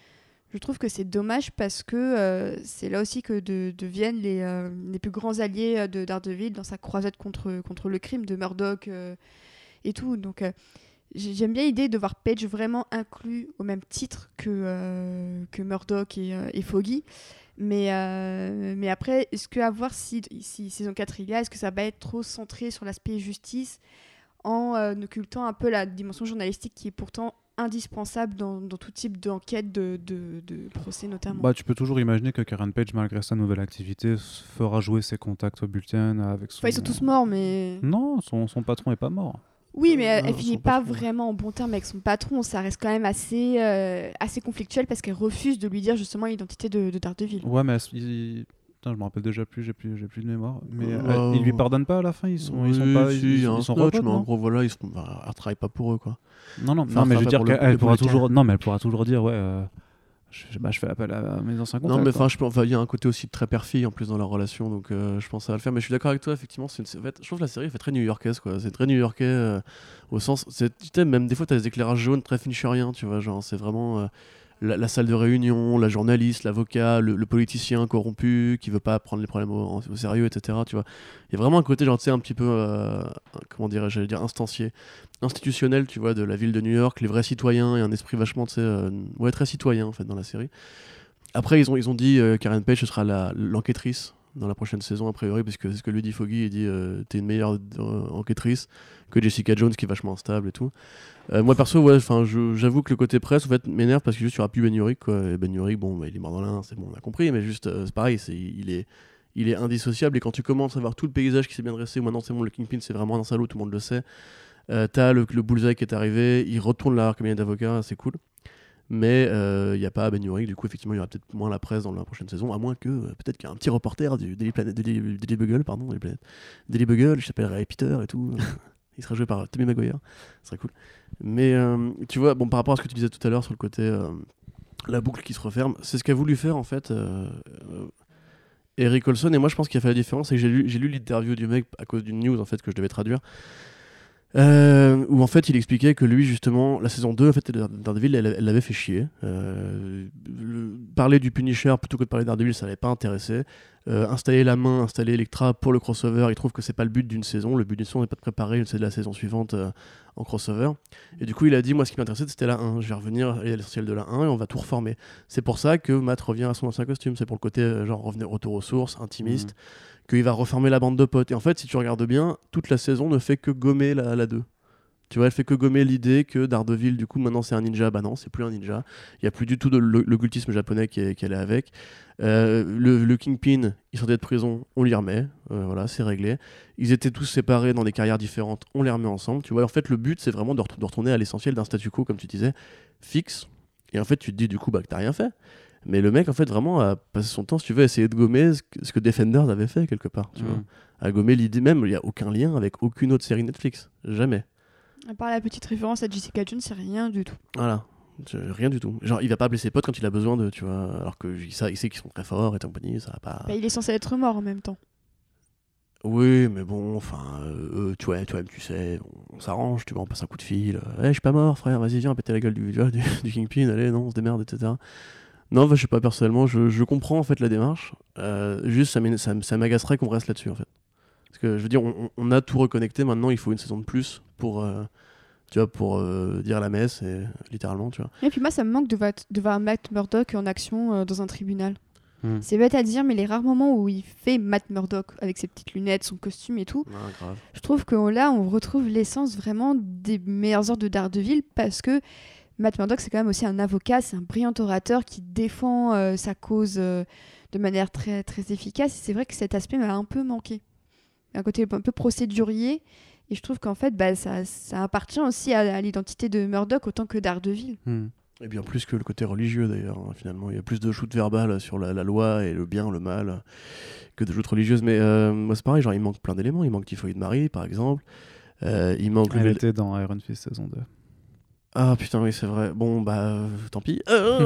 Je trouve que c'est dommage parce que euh, c'est là aussi que deviennent les, euh, les, plus grands alliés de Daredevil dans sa croisade contre, contre le crime de Murdoch et tout. Donc j'aime bien l'idée de voir Page vraiment inclus au même titre que, que Murdoch et, Foggy. Mais, mais après, est-ce que à voir si, si saison 4 il y a, est-ce que ça va être trop centré sur l'aspect justice? En euh, occultant un peu la dimension journalistique qui est pourtant indispensable dans, tout type d'enquête, de, de, procès notamment.
Bah, tu peux toujours imaginer que Karen Page, malgré sa nouvelle activité, fera jouer ses contacts au bulletin avec son...
ils sont tous morts, mais...
Non, son, son patron est pas mort.
Oui, mais elle, finit pas vraiment en bon terme avec son patron. Ça reste quand même assez, euh, assez conflictuel parce qu'elle refuse de lui dire justement l'identité de, de Daredevil.
Ouais, mais je me rappelle déjà plus, j'ai plus, j'ai plus de mémoire. Mais euh, ils lui pardonnent pas à la fin, ils sont, ils sont pas,
ils,
ils,
sont mais en gros voilà, ils sont, bah, elle travaille pas pour eux quoi.
Non non, non mais je veux dire qu'elle pourra toujours, non mais elle pourra toujours dire ouais. Euh, je, bah, je, fais appel à mes anciens contacts.
Non, mais enfin, il y a un côté aussi très père-fille en plus dans leur relation, donc euh, je pense va le faire. Mais je suis d'accord avec toi, effectivement. Une, en fait, je trouve que la série fait très new-yorkaise, quoi. C'est très new-yorkais au sens. Tu même des fois, tu as des éclairages jaunes très fincheriens, tu vois. Genre, c'est vraiment la, salle de réunion, la journaliste, l'avocat, le, politicien corrompu qui veut pas prendre les problèmes au, sérieux, etc. Tu vois, il y a vraiment un côté, genre, tu un petit peu, euh, comment dirais-je, dire, instancier, institutionnel, tu vois, de la ville de New York, les vrais citoyens et un esprit vachement, tu sais, euh, ouais, très citoyen en fait dans la série. Après, ils ont, ils ont dit euh, Karen Page ce sera l'enquêtrice dans la prochaine saison, a priori, parce que c'est ce que lui dit Foggy. Il dit T'es une meilleure enquêtrice que Jessica Jones, qui est vachement instable et tout. Euh, moi, perso, je- j'avoue que le côté presse, en fait, m'énerve parce que juste, aura plus Ben Urich, quoi. Ben Urich, bon, bah, il est mort dans l'un, c'est bon, on a compris, mais juste, euh, c'est pareil, c'est, il, est, il est indissociable. Et quand tu commences à voir tout le paysage qui s'est bien dressé, maintenant, c'est bon, le Kingpin, c'est vraiment un salaud, tout le monde le sait. Euh, T'as le, le bullseye qui est arrivé, il retourne la cabinet d'avocat, c'est cool. Mais il n'y a pas Ben Urich, du coup, effectivement, il y aura peut-être moins la presse dans la prochaine saison, à moins que peut-être qu'il y a un petit reporter du Daily, Planet, Daily, Bugle, pardon, Daily, Planet, Daily Bugle, il s'appellerait Peter et tout. il sera joué par Tommy Maguire, ce serait cool. Mais euh, tu vois, bon, par rapport à ce que tu disais tout à l'heure sur le côté euh, la boucle qui se referme, c'est ce qu'a voulu faire en fait euh, euh, Eric Olson. Et moi, je pense qu'il a fait la différence. Et j'ai lu, l'interview du mec à cause d'une news en fait que je devais traduire. Euh, où en fait il expliquait que lui justement la saison 2 en fait de Daredevil elle l'avait fait chier Euh, le- parler du Punisher plutôt que de parler de Daredevil ça l'avait pas intéressé Euh, installer la main installer Electra pour le crossover il trouve que c'est pas le but d'une saison. Le but d'une saison n'est pas de préparer c'est de la saison suivante euh, en crossover. Et du coup il a dit moi ce qui m'intéressait c'était la 1 je vais revenir à l'essentiel de la 1 et on va tout reformer. C'est pour ça que Matt revient à son ancien costume. C'est pour le côté euh, genre revenir retour aux sources intimiste qu'il va reformer la bande de potes. Et en fait, si tu regardes bien, toute la saison ne fait que gommer la, la 2. Tu vois, elle fait que gommer l'idée que Daredevil, du coup, maintenant c'est un ninja. Bah non, c'est plus un ninja. Il n'y a plus du tout de l'occultisme japonais qui est, qui avec. Euh, le, le Kingpin, il sortait de prison, on l'y remet. Euh, voilà, c'est réglé. Ils étaient tous séparés dans des carrières différentes, on les remet ensemble. Tu vois, en fait, le but, c'est vraiment de, ret- de retourner à l'essentiel d'un statu quo, comme tu disais, fixe. Et en fait, tu te dis, du coup, bah, que t'as rien fait. Mais le mec, en fait, vraiment a passé son temps, si tu veux, à essayer de gommer ce que, Defenders avait fait quelque part. Tu vois
Mm.
à gommer l'idée même, il n'y a aucun lien avec aucune autre série Netflix. Jamais.
À part la petite référence à Jessica Jones, c'est rien du tout.
Voilà. Rien du tout. Genre, il va pas appeler ses potes quand il a besoin de, tu vois, alors que sait, il sait qu'ils sont très forts et compagnie, ça va pas.
Bah, il est censé être mort en même temps.
Oui, mais bon, enfin, euh, euh, tu vois, toi-même, tu sais, on, on s'arrange, tu vois, on passe un coup de fil. Eh, je suis pas mort, frère, vas-y, viens, péter la gueule du, du, du Kingpin, allez, non, on se démerde, etc. Non, bah, je sais pas, personnellement, je, je comprends en fait la démarche. Euh, juste, ça ça ça m'agacerait qu'on reste là-dessus, en fait. Parce que, je veux dire, on- on a tout reconnecté, maintenant, il faut une saison de plus pour, euh, tu vois, pour euh, dire la messe, et, littéralement, tu vois.
Et puis moi, ça me manque de, va- de voir Matt Murdock en action euh, dans un tribunal.
Mm.
C'est bête à dire, mais les rares moments où il fait Matt Murdock avec ses petites lunettes, son costume et tout,
Ah, grave.
je trouve que là, on retrouve l'essence vraiment des meilleures heures de Daredevil parce que Matt Murdock, c'est quand même aussi un avocat, c'est un brillant orateur qui défend euh, sa cause euh, de manière très, très efficace. Et c'est vrai que cet aspect m'a un peu manqué. Un côté un peu procédurier. Et je trouve qu'en fait, bah, ça, ça appartient aussi à, à l'identité de Murdock autant que Daredevil.
Mm.
Et bien plus que le côté religieux d'ailleurs, hein, finalement. Il y a plus de shoot verbal sur la, la loi et le bien, le mal, que de shoot religieuses. Mais euh, moi c'est pareil, genre il manque plein d'éléments. Il manque Typhoïde Marie par exemple. Euh, il manque.
Elle
le-
était dans Iron Fist saison 2.
Ah putain, oui, c'est vrai. Bon, bah euh, tant pis. Euh,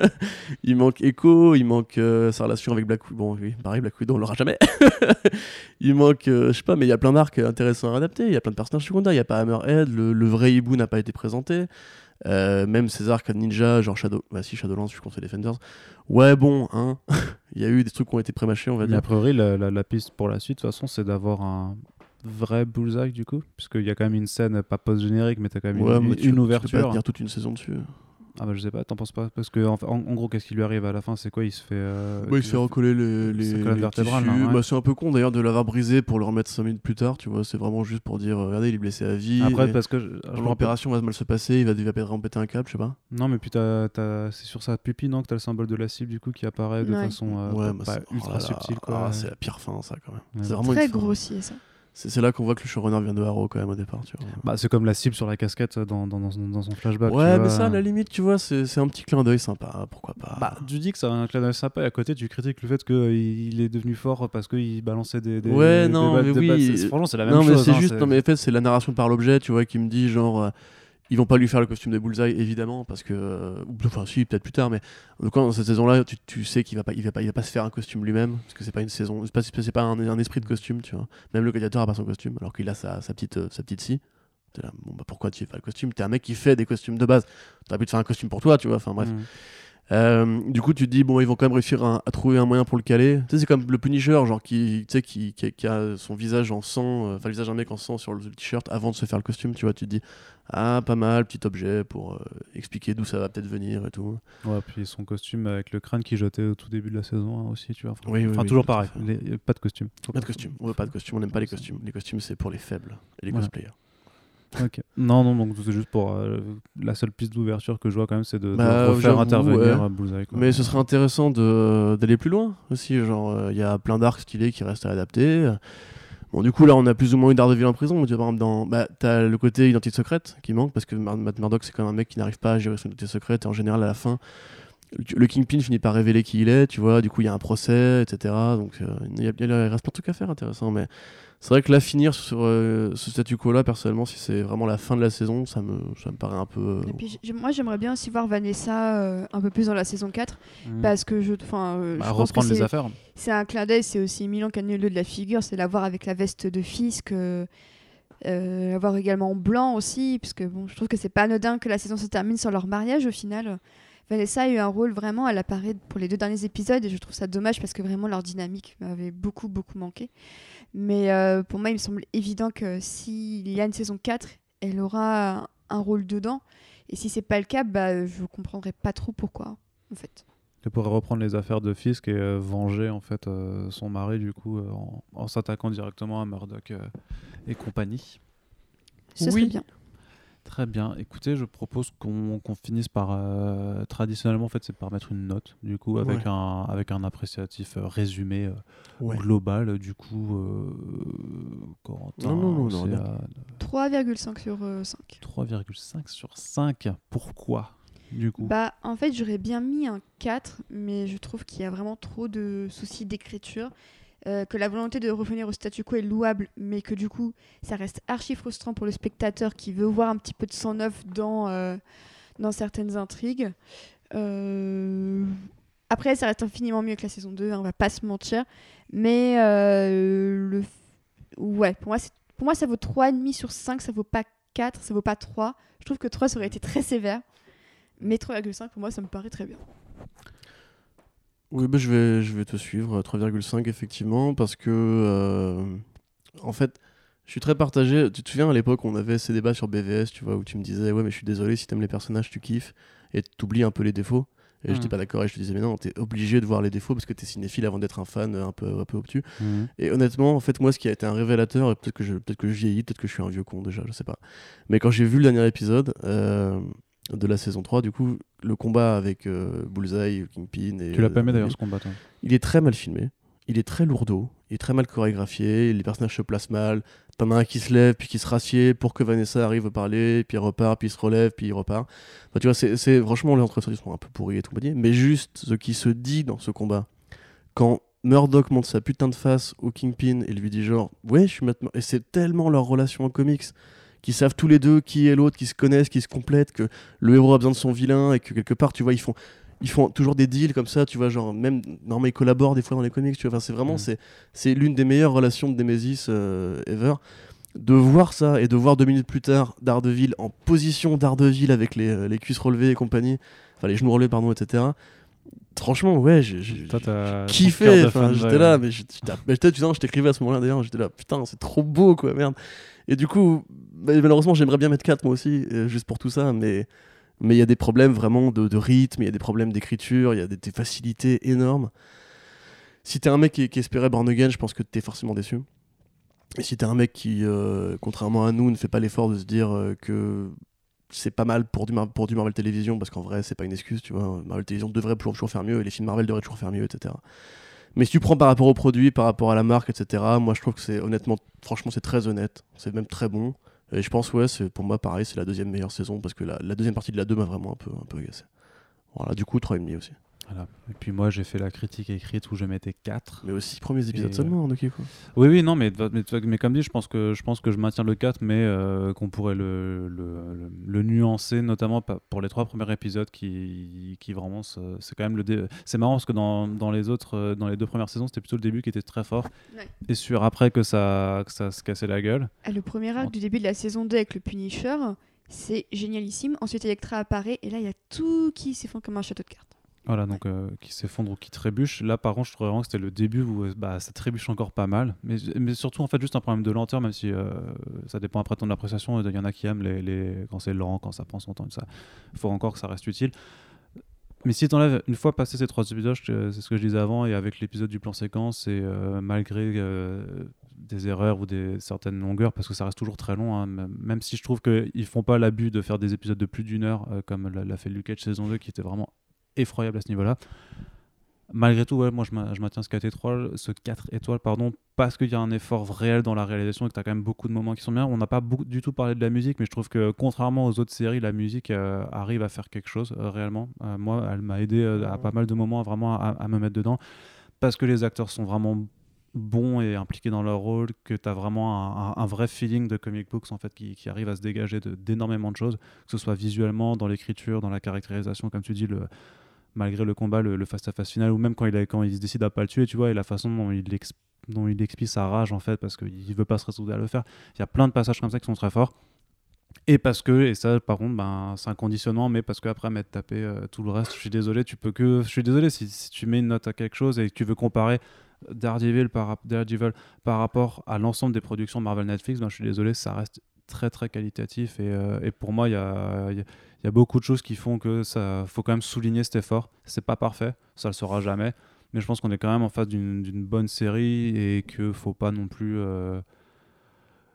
il manque Echo, il manque euh, sa relation avec Black Widow. Bon, oui, pareil, Black Widow, on l'aura jamais. il manque, je sais pas, mais il y a plein d'arcs intéressants à adapter. Il y a plein de personnages secondaires. Il n'y a pas Hammerhead, le, le vrai hibou n'a pas été présenté. Même ces arcs ninja, genre Shadow. Bah si, Shadowlands, je conseille Defenders. Ouais, bon, hein. Il y a eu des trucs qui ont été prémâchés, on va
Mais
dire.
a priori, la, la- la piste pour la suite, de toute façon, c'est d'avoir un vrai bullseye du coup. Puisqu'il y a quand même une scène, pas post-générique, mais t'as quand même
Ouais,
une,
mais tu-
une
tu peux
ouverture.
pas tenir toute une saison dessus.
Ah bah je sais pas, t'en penses pas? Parce que en, en- en gros, qu'est-ce qui lui arrive à la fin? C'est quoi? Il se fait. euh,
Ouais, il se fait recoller les, les, les
vertébrale,
tissus.
là, ouais.
Bah, c'est un peu con d'ailleurs de l'avoir brisé pour le remettre 5 minutes plus tard, tu vois. C'est vraiment juste pour dire, euh, regardez, il est blessé à vie.
Après, parce que. rappelle-
L'opération va mal se passer, il va, il va peut-être péter un câble, je sais pas.
Non, mais puis t'as- t'as- c'est sur sa pupille, non Que t'as le symbole de la cible du coup qui apparaît de
Ouais.
façon euh,
ouais, bah,
pas
c'est-
ultra
oh là
subtile quoi.
Ah, c'est la pire fin, ça, quand même.
Ouais.
C'est vraiment
Très grossier, ça.
C'est c'est là qu'on voit que le showrunner vient de Haro, quand même, au départ, tu vois.
Bah, c'est comme la cible sur la casquette dans, dans, dans, son- dans son flashback. tu
ouais,
vois.
mais ça, à la limite, tu vois, c'est c'est un petit clin d'œil sympa, pourquoi pas.
Bah, tu dis que a un clin d'œil sympa et à côté tu critiques le fait qu'il est devenu fort parce qu'il balançait des, des
Ouais,
des
non, mais oui.
C'est- Franchement, c'est la même
non,
chose.
mais c'est
hein,
juste, non, mais en fait, c'est la narration par l'objet, tu vois, qui me dit genre. euh, ils vont pas lui faire le costume de Bullseye, évidemment, parce que. euh, enfin, si, peut-être plus tard, mais. Donc, dans cette saison-là, tu, tu sais qu'il va pas, il va pas, il va pas se faire un costume lui-même, parce que c'est pas une saison. C'est pas, c'est pas un, un esprit de costume, tu vois. Même le gladiateur a pas son costume, alors qu'il a sa, sa petite, euh, sa petite scie. T'es là, bon, bah pourquoi tu fais pas le costume? T'es un mec qui fait des costumes de base. T'aurais pu te faire un costume pour toi, tu vois. Enfin, bref.
Mm.
Euh, du coup, tu te dis, bon, ils vont quand même réussir à, à trouver un moyen pour le caler. Tu sais, c'est comme le Punisher, genre, qui, tu sais, qui, qui, qui a son visage en sang, euh, enfin, le visage d'un mec en sang sur le t-shirt avant de se faire le costume, tu vois. Tu te dis, ah, pas mal, petit objet pour euh, expliquer d'où ça va peut-être venir et tout.
Ouais, puis son costume avec le crâne qui jetait au tout début de la saison hein, aussi, tu vois. Enfin,
Oui, oui,
enfin,
oui,
toujours pareil, les- pas de costume.
Pas de costume, on veut pas de costume, on n'aime pas les costumes. Les costumes, c'est pour les faibles et les
Voilà.
cosplayers.
Non, non, donc c'est juste pour euh, la seule piste d'ouverture que je vois quand même, c'est de, de
Bah,
refaire intervenir
ouais.
euh, Bullseye. quoi.
Mais ce serait intéressant d'aller plus loin aussi. Genre, il y a plein d'arcs stylés qui restent à adapter. Bon, du coup, là, on a plus ou moins eu Daredevil en prison. Tu vois, par exemple, dans, bah, t'as le côté identité secrète qui manque parce que Matt Murdock, c'est quand même un mec qui n'arrive pas à gérer son identité secrète. Et en général, à la fin, le- Kingpin finit par révéler qui il est. Tu vois, du coup, il y a un procès, etc. Donc, euh, il, y a- reste plein de trucs à faire intéressant. Mais c'est vrai que là, finir sur euh, ce statu quo-là, personnellement, si c'est vraiment la fin de la saison, ça me, ça me paraît un peu. euh,
Et puis moi j'aimerais bien aussi voir Vanessa euh, un peu plus dans la saison 4
Mhm.
parce que je, enfin, euh,
Bah,
je pense que
reprendre les
c'est-
affaires.
c'est un clin d'œil, c'est aussi Milan qui a le de la figure, c'est la voir avec la veste de Fisk, euh, euh, la voir également en blanc aussi, parce que bon, je trouve que c'est pas anodin que la saison se termine sur leur mariage au final. Vanessa a eu un rôle vraiment, elle apparaît pour les deux derniers épisodes et je trouve ça dommage parce que vraiment leur dynamique m'avait beaucoup beaucoup manqué. Mais euh, pour moi, il me semble évident que s'il y a une saison 4, elle aura un, rôle dedans. Et si c'est pas le cas, bah, je comprendrais pas trop pourquoi, en fait.
Elle pourrait reprendre les affaires de Fisk et euh, venger en fait euh, son mari du coup euh, en, en s'attaquant directement à Murdoch euh, et compagnie.
Ce
Oui.
serait bien.
Très bien. Écoutez, je propose qu'on finisse par euh, traditionnellement en fait c'est par mettre une note du coup avec
Ouais.
un avec un appréciatif euh, résumé euh,
Ouais.
global du coup euh, Corentin,
Non, non, non, non,
c'est
bien.
à
3,5 sur euh, 5.
3,5 sur 5. Pourquoi du coup?
Bah, en fait, j'aurais bien mis un 4, mais je trouve qu'il y a vraiment trop de soucis d'écriture. Euh, que la volonté de revenir au statu quo est louable, mais que du coup, ça reste archi frustrant pour le spectateur qui veut voir un petit peu de sang neuf dans, euh, dans certaines intrigues. Euh, Après, ça reste infiniment mieux que la saison 2, hein, on va pas se mentir. Mais le... ouais, pour moi, pour moi, ça vaut 3,5 sur 5, ça vaut pas 4, ça vaut pas 3. Je trouve que 3, ça aurait été très sévère. Mais 3,5 pour moi ça me paraît très bien.
Oui, bah, je, vais, je vais te suivre, 3,5 effectivement, parce que, euh, en fait, je suis très partagé. Tu te souviens à l'époque, on avait ces débats sur BVS, tu vois, où tu me disais, ouais, mais je suis désolé, si t'aimes les personnages, tu kiffes, et t'oublies un peu les défauts. Et j'étais
Mhm.
pas d'accord, et je te disais, mais non, t'es obligé de voir les défauts parce que t'es cinéphile avant d'être un fan un peu, un peu obtus.
Mhm.
Et honnêtement, en fait, moi, ce qui a été un révélateur, et peut-être que je, peut-être que je vieillis, peut-être que je suis un vieux con déjà, je sais pas. Mais quand j'ai vu le dernier épisode euh, de la saison 3, du coup, le combat avec euh, Bullseye, Kingpin et.
Tu l'as pas aimé
euh,
d'ailleurs ce combat toi
Il est très mal filmé, il est très lourdeau, il est très mal chorégraphié, les personnages se placent mal. T'en as un qui se lève, puis qui se rassied pour que Vanessa arrive à parler, puis il repart, puis il se relève, puis il repart. Enfin, tu vois, c'est, franchement, les entretiens sont un peu pourris et tout, mais juste ce qui se dit dans ce combat. Quand Murdoch monte sa putain de face au Kingpin et lui dit genre, ouais, je suis maintenant. Et c'est tellement leur relation en comics qu'ils savent tous les deux qui est l'autre, qui se connaissent, qui se complètent, que le héros a besoin de son vilain et que quelque part, tu vois, ils font, ils font toujours des deals comme ça, tu vois, genre même normalement ils collaborent des fois dans les comics, tu vois. Enfin, c'est vraiment
Mm.
c'est c'est l'une des meilleures relations de Nemesis euh, ever. De voir ça et de voir deux minutes plus tard Daredevil en position Daredevil avec les, euh, les cuisses relevées et compagnie, enfin les genoux relevés pardon, etc. Franchement, ouais, j'ai kiffé. j'étais
ouais.
là, mais j'étais mais j'étais- tu sais, je t'écrivais à ce moment-là d'ailleurs, j'étais là, putain, c'est trop beau quoi, merde. Et du coup, bah, malheureusement, j'aimerais bien mettre 4 moi aussi, euh, juste pour tout ça, mais mais il y a des problèmes vraiment de, rythme, il y a des problèmes d'écriture, il y a des, facilités énormes. Si t'es un mec qui, espérait Born Again, je pense que t'es forcément déçu. Et si t'es un mec qui, euh, contrairement à nous, ne fait pas l'effort de se dire euh, que c'est pas mal pour du, pour du Marvel Télévision, parce qu'en vrai, c'est pas une excuse, tu vois. Marvel Télévision devrait toujours faire mieux, et les films Marvel devraient toujours faire mieux, etc. Mais si tu prends par rapport au produit, par rapport à la marque, etc., moi je trouve que c'est honnêtement, franchement, c'est très honnête, c'est même très bon. Et je pense, ouais, pour moi pareil, c'est la deuxième meilleure saison, parce que la, la deuxième partie de la 2 m'a vraiment un peu, un peu agacé. Voilà, du coup, 3,5 aussi.
Voilà. Et puis moi, j'ai fait la critique écrite où je mettais 4.
Mais aussi, premiers épisodes
Et,
seulement, ok quoi.
Oui, oui, non, mais, mais, mais comme dit, je pense que je, pense que je maintiens le 4, mais euh, qu'on pourrait le, le, le- le nuancer, notamment pour les trois premiers épisodes qui, qui vraiment, c'est quand même le. dé- C'est marrant parce que dans, dans les autres, euh, dans les deux premières saisons, c'était plutôt le début qui était très fort.
Ouais.
Et sur après que ça, que ça se cassait la gueule.
Ah, le premier arc du début de la saison 2 avec le Punisher, c'est génialissime. Ensuite, Electra apparaît et là, il y a tout qui s'effondre comme un château de cartes.
Voilà, donc euh, qui s'effondre ou qui trébuche. Là, par contre, je trouve vraiment que c'était le début où euh, bah, ça trébuche encore pas mal. Mais, mais surtout, en fait, juste un problème de lenteur, même si euh, ça dépend après ton appréciation. Il y en a qui aiment les, les- quand c'est lent, quand ça prend son temps, ça. Il faut encore que ça reste utile. Mais si tu enlèves, une fois passé ces trois épisodes, c'est ce que je disais avant, et avec l'épisode du plan séquence, et malgré des erreurs ou des certaines longueurs, parce que ça reste toujours très long, hein, même si je trouve qu'ils font pas l'abus de faire des épisodes de plus d'une heure, comme l'a fait Luke Cage saison 2, qui était vraiment effroyable à ce niveau-là. Malgré tout, ouais, moi je, ma- je maintiens ce 4 étoiles, ce 4 étoiles pardon, parce qu'il y a un effort réel dans la réalisation et que tu as quand même beaucoup de moments qui sont bien. On n'a pas beaucoup, du tout parlé de la musique, mais je trouve que contrairement aux autres séries, la musique euh, arrive à faire quelque chose euh, réellement. Euh, moi, elle m'a aidé à pas mal de moments vraiment à, à me mettre dedans parce que les acteurs sont vraiment bons et impliqués dans leur rôle, que tu as vraiment un, un- un vrai feeling de comic books en fait qui, qui arrive à se dégager de- d'énormément de choses, que ce soit visuellement, dans l'écriture, dans la caractérisation, comme tu dis, le, malgré le combat, le, face-à-face final, ou même quand il, a- quand il se décide à pas le tuer, tu vois, et la façon dont il, ex- dont il expie sa rage en fait, parce qu'il veut pas se résoudre à le faire. Il y a plein de passages comme ça qui sont très forts. Et parce que, et ça par contre, ben, c'est un conditionnement, mais parce qu'après m'être tapé euh, tout le reste, je suis désolé, tu peux que. Je suis désolé si, tu mets une note à quelque chose et que tu veux comparer Daredevil par, Daredevil par rapport à l'ensemble des productions Marvel Netflix, ben, je suis désolé, ça reste très très qualitatif. Et, euh, et pour moi, il y a, y a- y a beaucoup de choses qui font que ça faut quand même souligner cet effort. C'est pas parfait, ça le sera jamais, mais je pense qu'on est quand même en face d'une bonne série et que faut pas non plus. euh,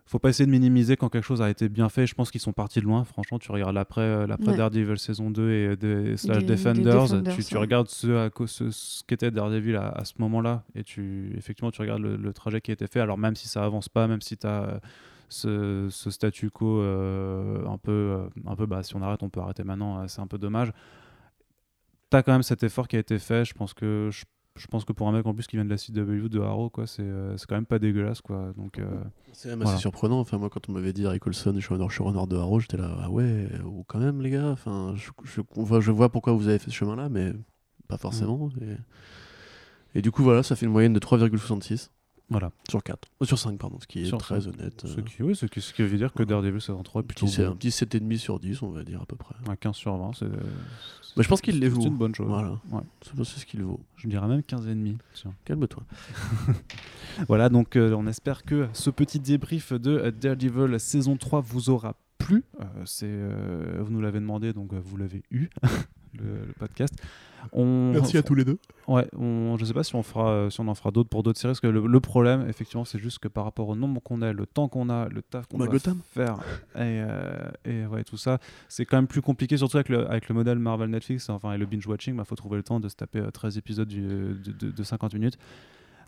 faut pas essayer de minimiser quand quelque chose a été bien fait. Je pense qu'ils sont partis de loin. Franchement, tu regardes l'après euh, l'après
Ouais.
Daredevil saison 2 et des, slash
Des- des
Defenders, tu, tu
ouais.
regardes ce, à cause- ce, ce qu'était Daredevil à, à ce moment-là et tu effectivement tu regardes le, le trajet qui a été fait. Alors même si ça avance pas, même si tu as ce, ce statu quo euh, un peu euh, un peu bah si on arrête on peut arrêter maintenant euh, c'est un peu dommage tu as quand même cet effort qui a été fait je pense que je, je pense que pour un mec en plus qui vient de la CW de Arrow quoi c'est c'est quand même pas dégueulasse quoi donc euh,
C'est même
Voilà.
assez surprenant. Enfin, moi, quand on m'avait dit Eric Olson, showrunner, showrunner de Arrow, j'étais là, ah ouais, ou quand même, les gars. Enfin, je, je, vois pourquoi vous avez fait ce chemin-là, mais pas forcément. Et, et du coup, voilà, ça fait une moyenne de 3,66
voilà
sur 4. Euh, sur 5, pardon, ce qui est
Sur
très
cinq.
honnête.
ce
euh,
qui oui ce qui, ce qui veut dire que Daredevil saison 3 est plutôt
c'est un petit 7,5 sur 10, on va dire à peu près.
Un 15 sur 20 c'est
Bah, je pense qu'il les
c'est
vaut.
une bonne chose
Voilà.
Ouais.
C'est c'est ce qu'il vaut.
je dirais même 15 et demi tiens
Calme-toi.
Voilà, donc euh, on espère que ce petit débrief de Daredevil saison 3 vous aura plu. Euh, c'est, euh, vous nous l'avez demandé, donc euh, vous l'avez eu, le, le podcast. On,
tous les deux.
Ouais, on, je sais pas si on, fera, euh, si on en fera d'autres pour d'autres séries, parce que le, le problème, effectivement, c'est juste que par rapport au nombre qu'on a, le temps qu'on a, le taf qu'on
Bah,
doit faire, et, euh, et ouais, tout ça, c'est quand même plus compliqué, surtout avec le, avec le modèle Marvel Netflix, enfin, et le binge-watching, il faut trouver le temps de se taper euh, 13 épisodes du- de, de- de 50 minutes.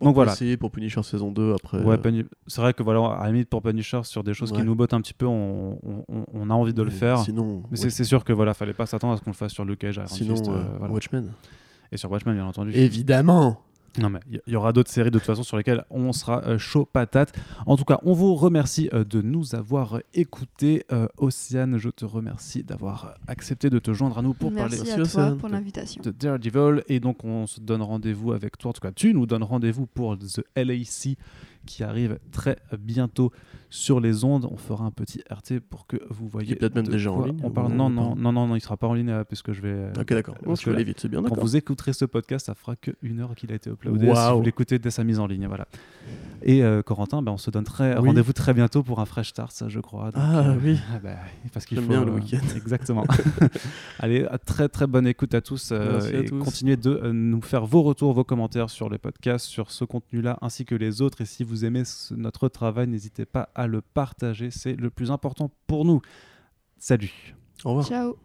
On
Donc voilà.
essayer pour Punisher saison 2 après.
Ouais,
euh,
Puni- c'est vrai que voilà, à la limite pour Punisher, sur des choses qui nous bottent un petit peu, on, on- on- on a envie de le
mais
faire.
Sinon,
Mais
ouais.
c'est- sûr que voilà, fallait pas s'attendre à ce qu'on le fasse sur Luke Cage, Iron
sinon
Fist, euh,
euh,
voilà.
Watchmen.
et sur Watchmen, bien entendu.
Évidemment.
Non, mais il y, aura d'autres séries de toute façon sur lesquelles on sera euh, chaud patate. En tout cas, on vous remercie euh, de nous avoir écoutés. Euh, Océane, je te remercie d'avoir accepté de te joindre à nous pour
Merci
parler
à toi
Océane.
pour l'invitation.
de Daredevil. Et donc, on se donne rendez-vous avec toi. En tout cas, tu nous donnes rendez-vous pour The LAC qui arrive très bientôt sur les ondes. On fera un petit RT pour que vous voyez.
peut-être même déjà en ligne,
On parle. Non, non, non, non, non, il sera pas en ligne euh, puisque je vais. euh,
Ok, d'accord.
parce
je
que
vais aller vite, c'est bien,
quand vous écouterez ce podcast, ça fera qu'une heure qu'il a été uploadé. Si vous l'écoutez dès sa mise en ligne, voilà. Et euh, Corentin, ben, on se donne très
Oui.
rendez-vous très bientôt pour un fresh start, ça, je crois.
Ah, oui.
ah bah, parce qu'il faut
bien le week-end.
Exactement. Allez, à très très bonne écoute à tous
Merci à
et
tous.
continuez de nous faire vos retours, vos commentaires sur les podcasts, sur ce contenu-là ainsi que les autres. Et si vous aimez notre travail, n'hésitez pas à le partager, c'est le plus important pour nous. Salut.
Au revoir.
Ciao.